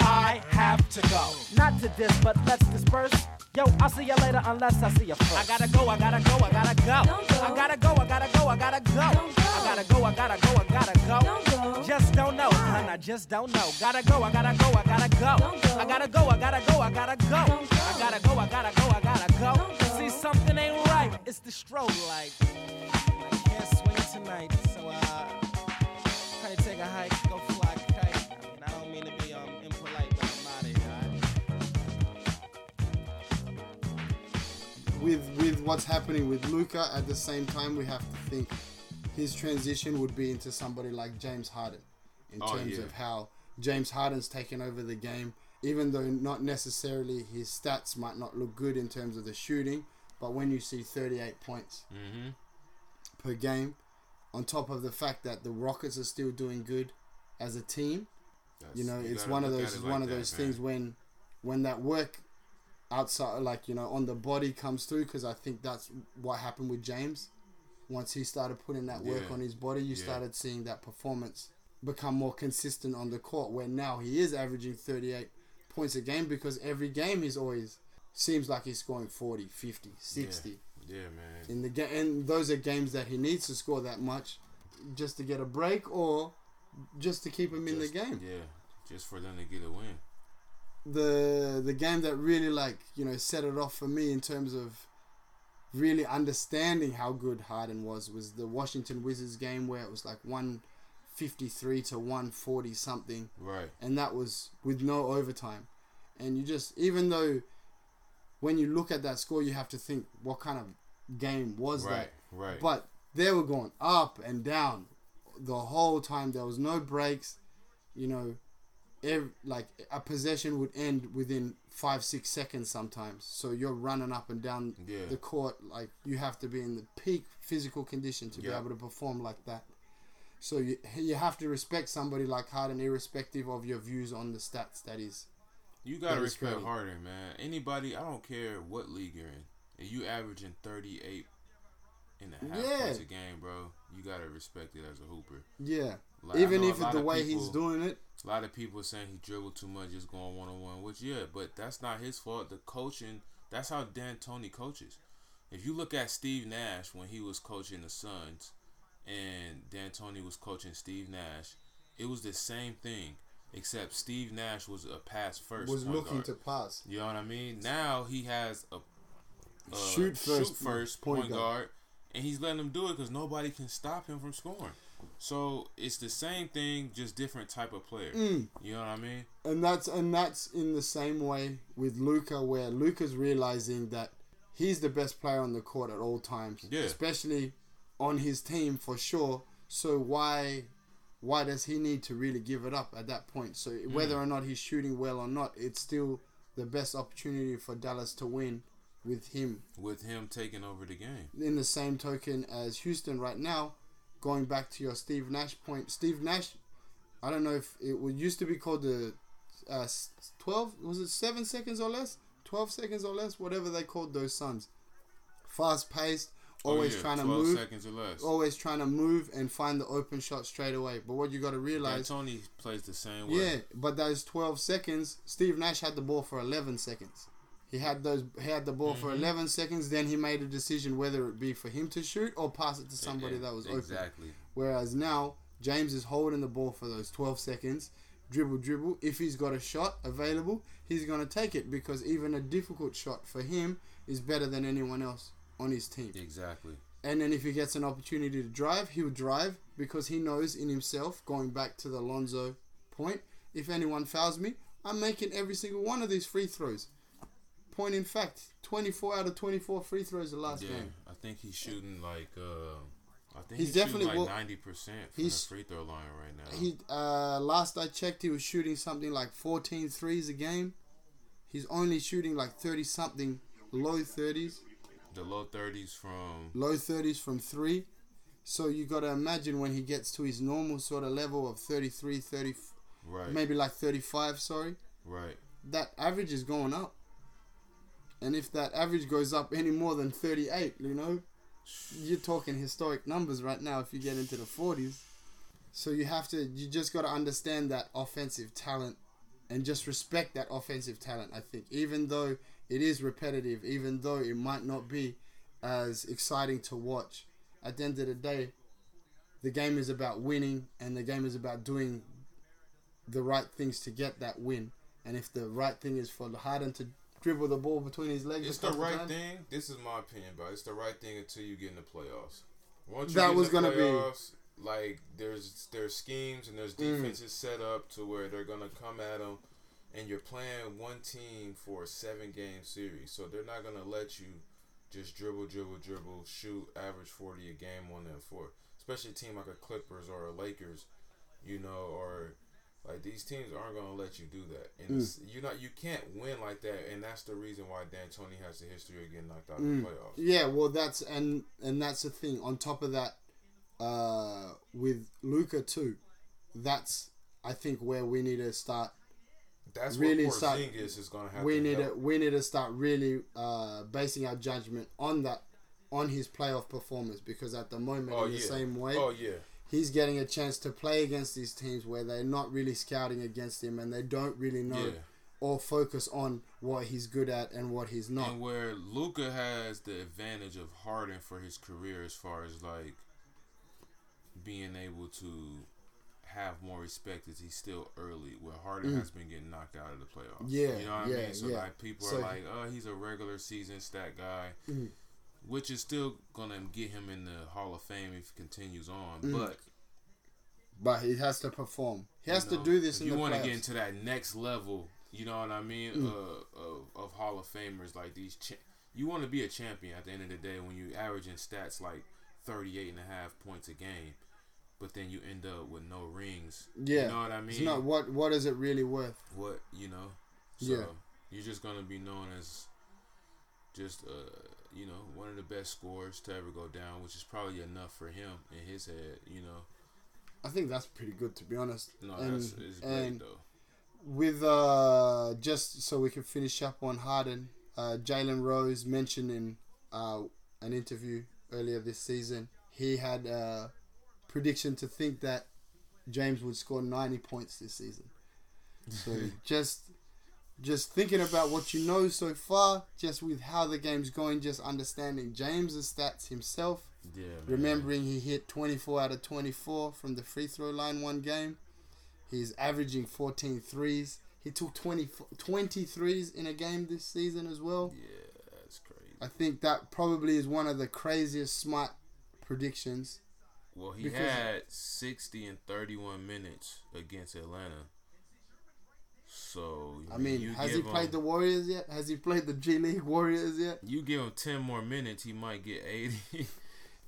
I have to go. Not to this, but let's disperse. Yo, I'll see you later unless I see you first. I gotta go, I gotta go, I gotta go. go. I gotta go, I gotta go, I gotta go. go. I gotta go, I gotta go, I gotta go. Don't go. Just don't know, hun, I just don't know. Gotta go, I gotta go, I gotta go. I gotta go, I gotta go, I gotta go. I gotta go, I gotta go, I gotta go. See, something ain't right. It's the strobe light. I can't swing tonight, so uh, with with what's happening with Luka at the same time we have to think his transition would be into somebody like James Harden in Oh, terms yeah. of how James Harden's taken over the game even though not necessarily his stats might not look good in terms of the shooting but when you see 38 points Mm-hmm. per game on top of the fact that the Rockets are still doing good as a team you know you it's one of those it one like of that, those man. things when when that work outside like you know on the body comes through because I think that's what happened with James once he started putting that work Yeah. on his body you Yeah. started seeing that performance become more consistent on the court where now he is averaging 38 points a game because every game he's always seems like he's scoring 40 50 60 Yeah, yeah man. in the game and those are games that he needs to score that much just to get a break or just to keep him in the game Yeah, just for them to get a win. The the game that really like you know set it off for me in terms of really understanding how good Harden was was the Washington Wizards game where it was like 153 to 140 something Right. and that was with no overtime. And you just even though when you look at that score you have to think what kind of game was Right, that. right. but they were going up and down the whole time. There was no breaks you know every, like a possession would end within five six seconds sometimes so you're running up and down Yeah. the court like you have to be in the peak physical condition to be able to perform like that so you, you have to respect somebody like Harden irrespective of your views on the stats that is You gotta respect. Harden, man. Anybody, I don't care what league you're in. If you averaging 38 and a half Yeah. points a game, bro, you gotta respect it as a hooper. Yeah. Like, Even if the way he's doing it. A lot of people saying he dribbled too much, just going one on one. Which yeah, but that's not his fault. The coaching, that's how D'Antoni coaches. If you look at Steve Nash when he was coaching the Suns, and D'Antoni was coaching Steve Nash, it was the same thing. Except Steve Nash was a pass first. Was looking guard. to pass. You know what I mean? Now he has a uh, Shoot first first point point, guard. guard, and he's letting him do it because nobody can stop him from scoring. So it's the same thing, just different type of player. Mm. You know what I mean? And that's and that's in the same way with Luka, where Luka's realizing that he's the best player on the court at all times. Yeah. Especially on his team for sure. So why why does he need to really give it up at that point? So Mm. whether or not he's shooting well or not, it's still the best opportunity for Dallas to win with him. With him taking over the game. In the same token as Houston right now, going back to your Steve Nash point, Steve Nash, I don't know if it would used to be called the uh, 12, was it 7 seconds or less? 12 seconds or less, whatever they called those sons. Fast paced, always oh, yeah, trying to 12 move. seconds or less. Always trying to move and find the open shot straight away. But what you got to realize, Tony plays the same way. yeah, but those 12 seconds, Steve Nash had the ball for 11 seconds. He had those. He had the ball for Mhm. 11 seconds. Then he made a decision whether it be for him to shoot or pass it to somebody Yeah, that was open. exactly. Whereas now James is holding the ball for those 12 seconds, dribble, dribble. If he's got a shot available, he's gonna take it because even a difficult shot for him is better than anyone else on his team. Exactly. And then if he gets an opportunity to drive, he'll drive because he knows in himself, going back to the Lonzo point, if anyone fouls me, I'm making every single one of these free throws. Point in fact, 24 out of 24 free throws the last yeah, game. I think he's shooting like uh, I think He's he's, definitely like ninety percent from the free throw line right now. He uh, last I checked, he was shooting something like 14 threes a game. He's only shooting like 30 something, low 30s, the low thirties from low 30s from three. So you got to imagine when he gets to his normal sort of level of 33, 30, right, maybe like 35. Sorry, right. that average is going up. And if that average goes up any more than 38, you know, you're talking historic numbers right now if you get into the 40s. So you have to, you just got to understand that offensive talent and just respect that offensive talent, I think. Even though it is repetitive, even though it might not be as exciting to watch, at the end of the day, the game is about winning and the game is about doing the right things to get that win. And if the right thing is for the Harden to dribble the ball between his legs, It's the right times, thing. This is my opinion, but it's the right thing until you get in the playoffs. Once you That get in was the gonna be- like there's there's schemes and there's Mm. defenses set up to where they're gonna come at them, and you're playing one team for a seven game series, so they're not gonna let you just dribble, dribble, dribble, shoot, average forty a game on them for, especially a team like a Clippers or a Lakers, you know, or like these teams aren't gonna let you do that, and Mm. it's, you not you can't win like that, and that's the reason why D'Antoni has the history of getting knocked out of Mm. the playoffs. Yeah, well, that's and and that's the thing. On top of that, uh, with Luka too, that's I think where we need to start. That's really what start. Is gonna have we to need help. to we need to start really uh, basing our judgment on that on his playoff performance because at the moment Oh in the yeah. same way, Oh yeah. He's getting a chance to play against these teams where they're not really scouting against him and they don't really know Yeah. or focus on what he's good at and what he's not. And where Luka has the advantage of Harden for his career as far as like being able to have more respect as he's still early, where Harden Mm. has been getting knocked out of the playoffs. Yeah, you know what I mean. So yeah. like people So- are like, oh, he's a regular season stat guy, Mm. Which is still gonna get him in the Hall of Fame if he continues on. Mm. But But he has to perform. He has you to do this you want to get into that next level. You know what I mean? Mm. Uh, of, of Hall of Famers like these. Cha- you want to be a champion at the end of the day when you averaging stats like 38 and a half points a game, but then you end up with no rings. Yeah, you know what I mean? It's not what what is it really worth? what you know. So Yeah. you're just gonna be known as just uh you know one of the best scores to ever go down, which is probably enough for him in his head. You know, I think that's pretty good to be honest. no, and, that's it's great though. with uh, just so we can finish up on Harden, uh, Jalen Rose mentioned in uh, an interview earlier this season, he had a prediction to think that James would score 90 points this season. So just just thinking about what you know so far, just with how the game's going, just understanding James's stats himself. Yeah. Remembering he hit 24 out of 24 from the free throw line one game. He's averaging 14 threes. He took 20, 20 threes in a game this season as well. Yeah, that's crazy. I think that probably is one of the craziest smart predictions. Well, he had 60 and 31 minutes against Atlanta. So I mean, has he played him- the Warriors yet? Has he played the G League Warriors yet? You give him ten more minutes, he might get eighty.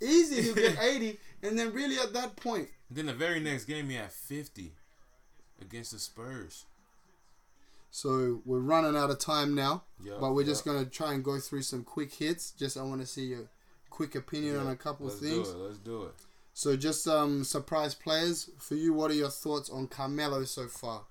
Easy, he'll get 80, and then really at that point, then the very next game, he had fifty against the Spurs. So we're running out of time now, Yup, but we're just gonna try and go through some quick hits. Just I want to see your quick opinion on a couple of let's things. Do it. Let's do it. So just um surprise players for you. What are your thoughts on Carmelo so far?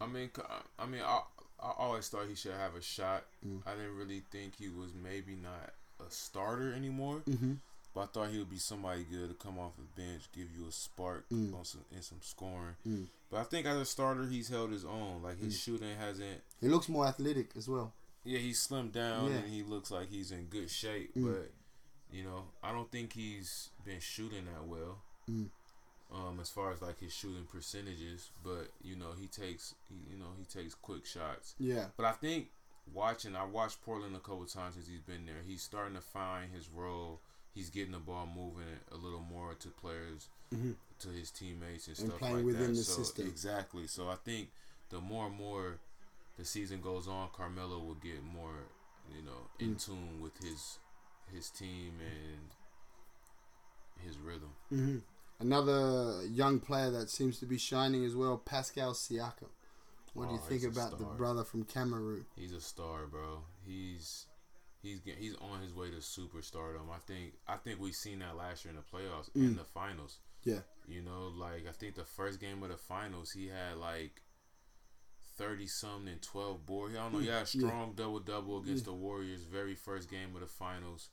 I mean, I mean, I, I always thought he should have a shot. Mm. I didn't really think he was maybe not a starter anymore. Mhm. But I thought he would be somebody good to come off the bench, give you a spark Mm. on some and some scoring. Mm. But I think as a starter, he's held his own. Like his Mm. shooting hasn't. He looks more athletic as well. Yeah, he's slimmed down Yeah. and he looks like he's in good shape. Mm. But you know, I don't think he's been shooting that well. Mm. Um, as far as like his shooting percentages, but you know he takes he, you know he takes quick shots. Yeah. But I think watching, I watched Portland a couple times since he's been there. He's starting to find his role. He's getting the ball moving a little more to players, Mhm. to his teammates and, And stuff playing like within that. the so, system. Exactly. So I think the more and more the season goes on, Carmelo will get more, you know, in Mm. tune with his his team and his rhythm. hmm Another young player that seems to be shining as well, Pascal Siakam. What do you Oh, think about the brother from Cameroon? He's a star, bro. He's he's he's on his way to superstardom. I think I think we seen that last year in the playoffs Mm. and the finals. Yeah. You know, like I think the first game of the finals, he had like thirty something and twelve board. I don't know. He had a. Yeah. strong double double against Yeah. the Warriors, very first game of the finals,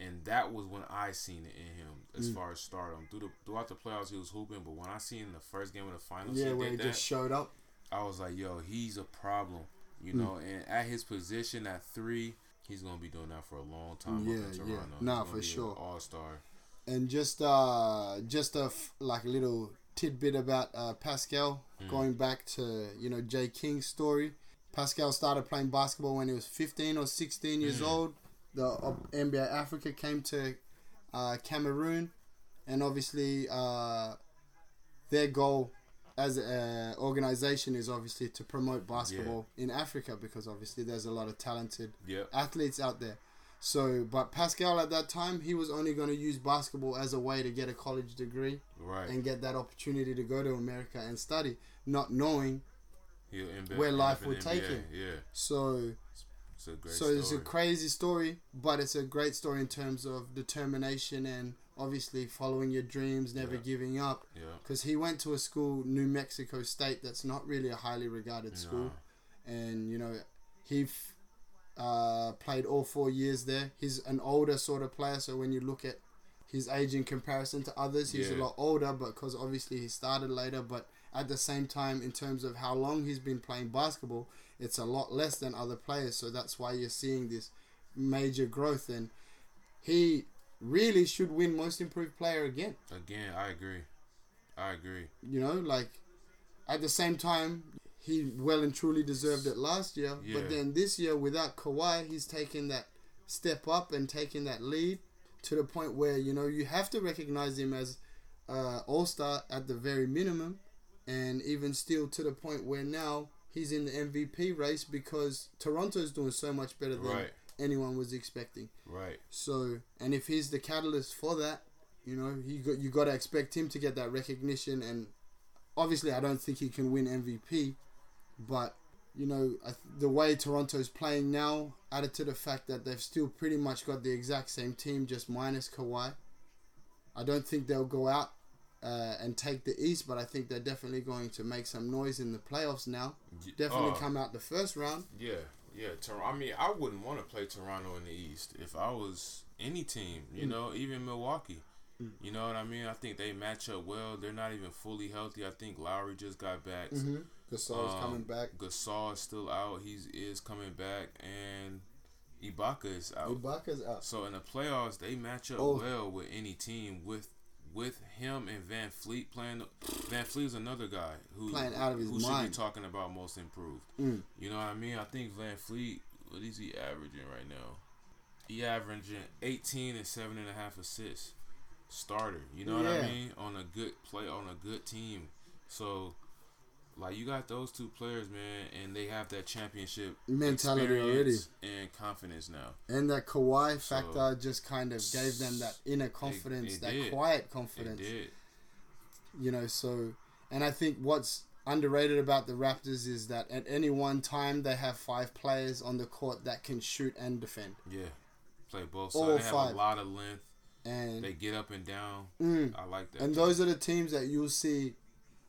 and that was when I seen it in him as Mm. far as stardom. Through the, throughout the playoffs, he was hooping, but when I seen the first game of the finals, Yeah, he where he that, just showed up. I was like, yo, he's a problem. You Mm. know, and at his position at three, he's gonna be doing that for a long time. Yeah, up in yeah. Toronto. Nah, for sure. All star. And just uh just a f- like a little tidbit about uh, Pascal Mm. going back to you know Jay King's story. Pascal started playing basketball when he was 15 or 16 years Mm. old. The uh, NBA Africa came to uh, Cameroon, and obviously uh, their goal as an organization is obviously to promote basketball in Africa because obviously there's a lot of talented Yep. athletes out there. So, but Pascal at that time, he was only going to use basketball as a way to get a college degree Right. and get that opportunity to go to America and study, not knowing He'll end up- where life would take him. Yeah. So, It's a great so story. it's a crazy story, but it's a great story in terms of determination and obviously following your dreams, never Yeah. giving up. Yeah. Because he went to a school, New Mexico State, that's not really a highly regarded school, and you know he f- uh, played all four years there. He's an older sort of player, so when you look at his age in comparison to others, he's a lot older, but because obviously he started later, but at the same time, in terms of how long he's been playing basketball, it's a lot less than other players. So that's why you're seeing this major growth, and he really should win Most Improved Player again. Again, I agree. I agree. You know, like at the same time, he well and truly deserved it last year. Yeah. But then this year, without Kawhi, he's taken that step up and taken that lead to the point where you know you have to recognize him as uh, All Star at the very minimum, and even still to the point where now he's in the MVP race because Toronto's doing so much better than Right. anyone was expecting. Right. So, and if he's the catalyst for that, you know, you got you got to expect him to get that recognition. And obviously, I don't think he can win MVP, but you know, I th- the way Toronto's playing now, added to the fact that they've still pretty much got the exact same team, just minus Kawhi. I don't think they'll go out uh, and take the East, but I think they're definitely going to make some noise in the playoffs now. Definitely oh. come out the first round. Yeah, yeah. Tor- I mean, I wouldn't want to play Toronto in the East if I was any team. You Mm. know, even Milwaukee. You know what I mean? I think they match up well. They're not even fully healthy. I think Lowry just got back. Mhm. Gasol's coming back. Gasol is still out. He's is coming back, and Ibaka is out. Ibaka's out. So in the playoffs, they match up Oh. well with any team. With with him and VanVleet playing. VanVleet is another guy who Playing out of his who should be talking about most improved. Mm. You know what I mean? I think VanVleet. What is he averaging right now? He averaging 18 and seven and a half assists. Starter. You know what I mean? On a good play, on a good team. So like you got those two players, man, and they have that championship Mentality experience and confidence now. And that Kawhi So- factor just kind of gave them that inner confidence, it that did. quiet It confidence. did. You know, so and I think what's underrated about the Raptors is that at any one time they have five players on the court that can shoot and defend. Yeah, play both All sides. They have five. a lot of length. And They get up and down. Mm. I like that. And those are the teams that you'll see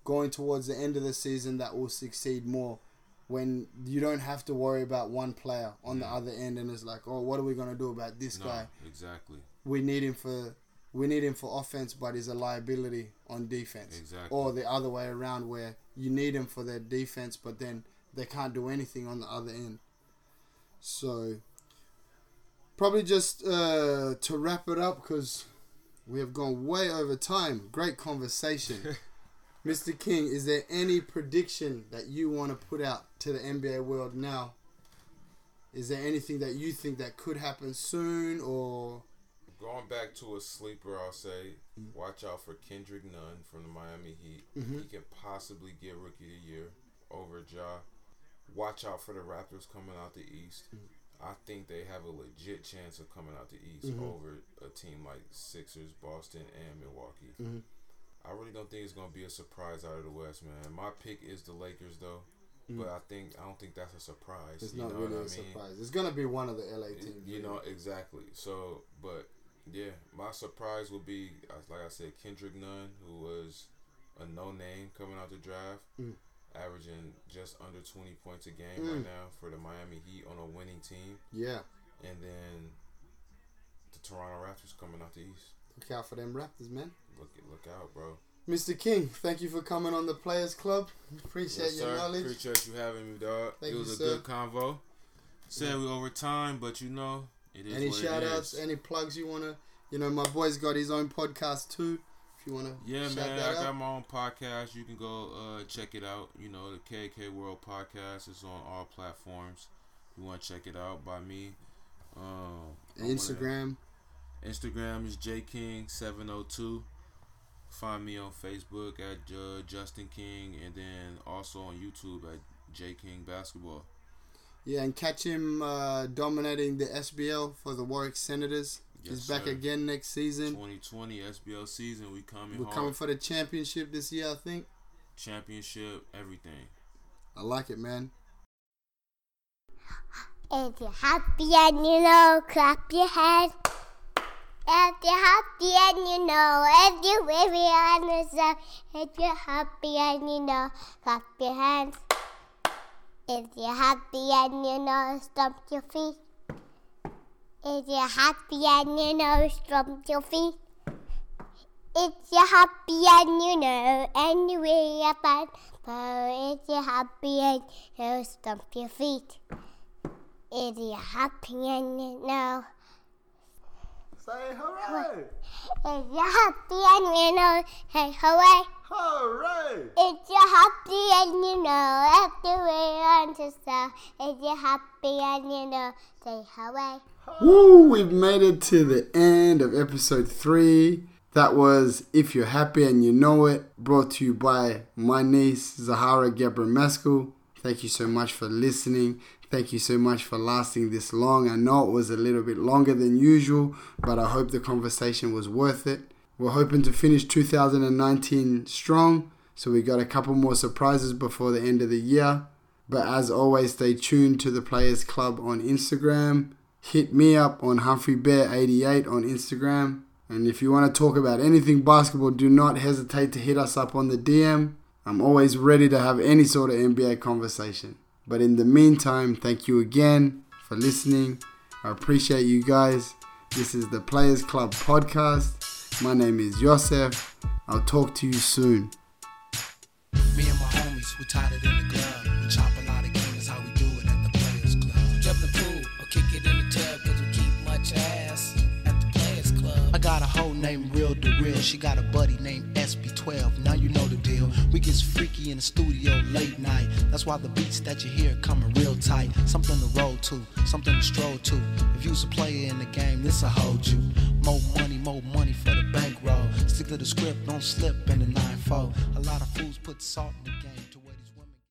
going towards the end of the season that will succeed more when you don't have to worry about one player on the other end and it's like, oh, what are we gonna do about this no, guy? exactly. We need him for we need him for offense, but he's a liability on defense. Exactly. Or the other way around, where you need him for their defense, but then they can't do anything on the other end. So, probably just uh, to wrap it up because we have gone way over time. Great conversation. Mr. King, is there any prediction that you want to put out to the NBA world now? Is there anything that you think that could happen soon or Going back to a sleeper, I'll say watch out for Kendrick Nunn from the Miami Heat. Mhm. He can possibly get Rookie of the Year over Ja. Watch out for the Raptors coming out the East. I think they have a legit chance of coming out the East Mhm. over a team like Sixers, Boston, and Milwaukee. I really don't think it's gonna be a surprise out of the West, man. My pick is the Lakers, though. Mm. But I think I don't think that's a surprise. it's you not know really what a I mean? surprise? It's gonna be one of the LA teams. You know exactly. So, but yeah, my surprise would be uh, like I said, Kendrick Nunn, who was a no name coming out the draft, Mm. averaging just under twenty points a game Mm. right now for the Miami Heat on a winning team, Yeah. and then the Toronto Raptors coming out the East. Look out for them Raptors, man. Look look out, bro. Mr. King, thank you for coming on the Players Club. Appreciate Yes, your sir. knowledge. Appreciate you having me, dog. Thank it you, was a sir. good convo. Said we over time, but you know it is any what shout it outs, is. any plugs you wanna you know, my boy's got his own podcast too. If you wanna Yeah, man, I got my own podcast. You can go uh, check it out. You know, the KK World Podcast is on all platforms. You want to check it out by me. Um, I wanna- Instagram. Instagram is jking702. Find me on Facebook at uh, Justin King, and then also on YouTube at J King Basketball. Yeah, and catch him uh, dominating the SBL for the Warwick Senators. Yes, He's back sir. again next season. 2020 SBL season, we coming We're hard. coming for the championship this year, I think. Championship, everything. I like it, man. If you're happy and you know, clap your hands. If you're happy and you know, if you're weary on yourself, if you're happy and you know, clap your hands. If you're happy and you know, stomp your feet. If you're happy and you know, stomp your feet. If you're happy and you know, and you're weary about, if you're happy and you know, stomp your feet. If you're happy and you know, Say hooray! if you're happy and you know, say hooray. Hooray! If you're happy and you know, wear on yourself, if you're happy and you know, say hooray. Woo! We've made it to the end of episode three. That was If You're Happy and You Know It, brought to you by my niece, Zahara Gebra Meskel. Thank you so much for listening. Thank you so much for lasting this long. I know it was a little bit longer than usual, but I hope the conversation was worth it. We're hoping to finish 2019 strong, so we got a couple more surprises before the end of the year. But as always, stay tuned to the Players Club on Instagram. Hit me up on HumphreyBear88 on Instagram. And if you want to talk about anything basketball, do not hesitate to hit us up on the DM. I'm always ready to have any sort of NBA conversation. But in the meantime, thank you again for listening. I appreciate you guys. This is the Players Club podcast. My name is Yosef. I'll talk to you soon. Hoe named Real DeReal. She got a buddy named SB12. Now you know the deal. We get freaky in the studio late night. That's why the beats that you hear coming real tight. Something to roll to, something to stroll to. If you's a player in the game, this'll hold you. More money, more money for the bankroll. Stick to the script, don't slip in the 9-4. A lot of fools put salt in the game.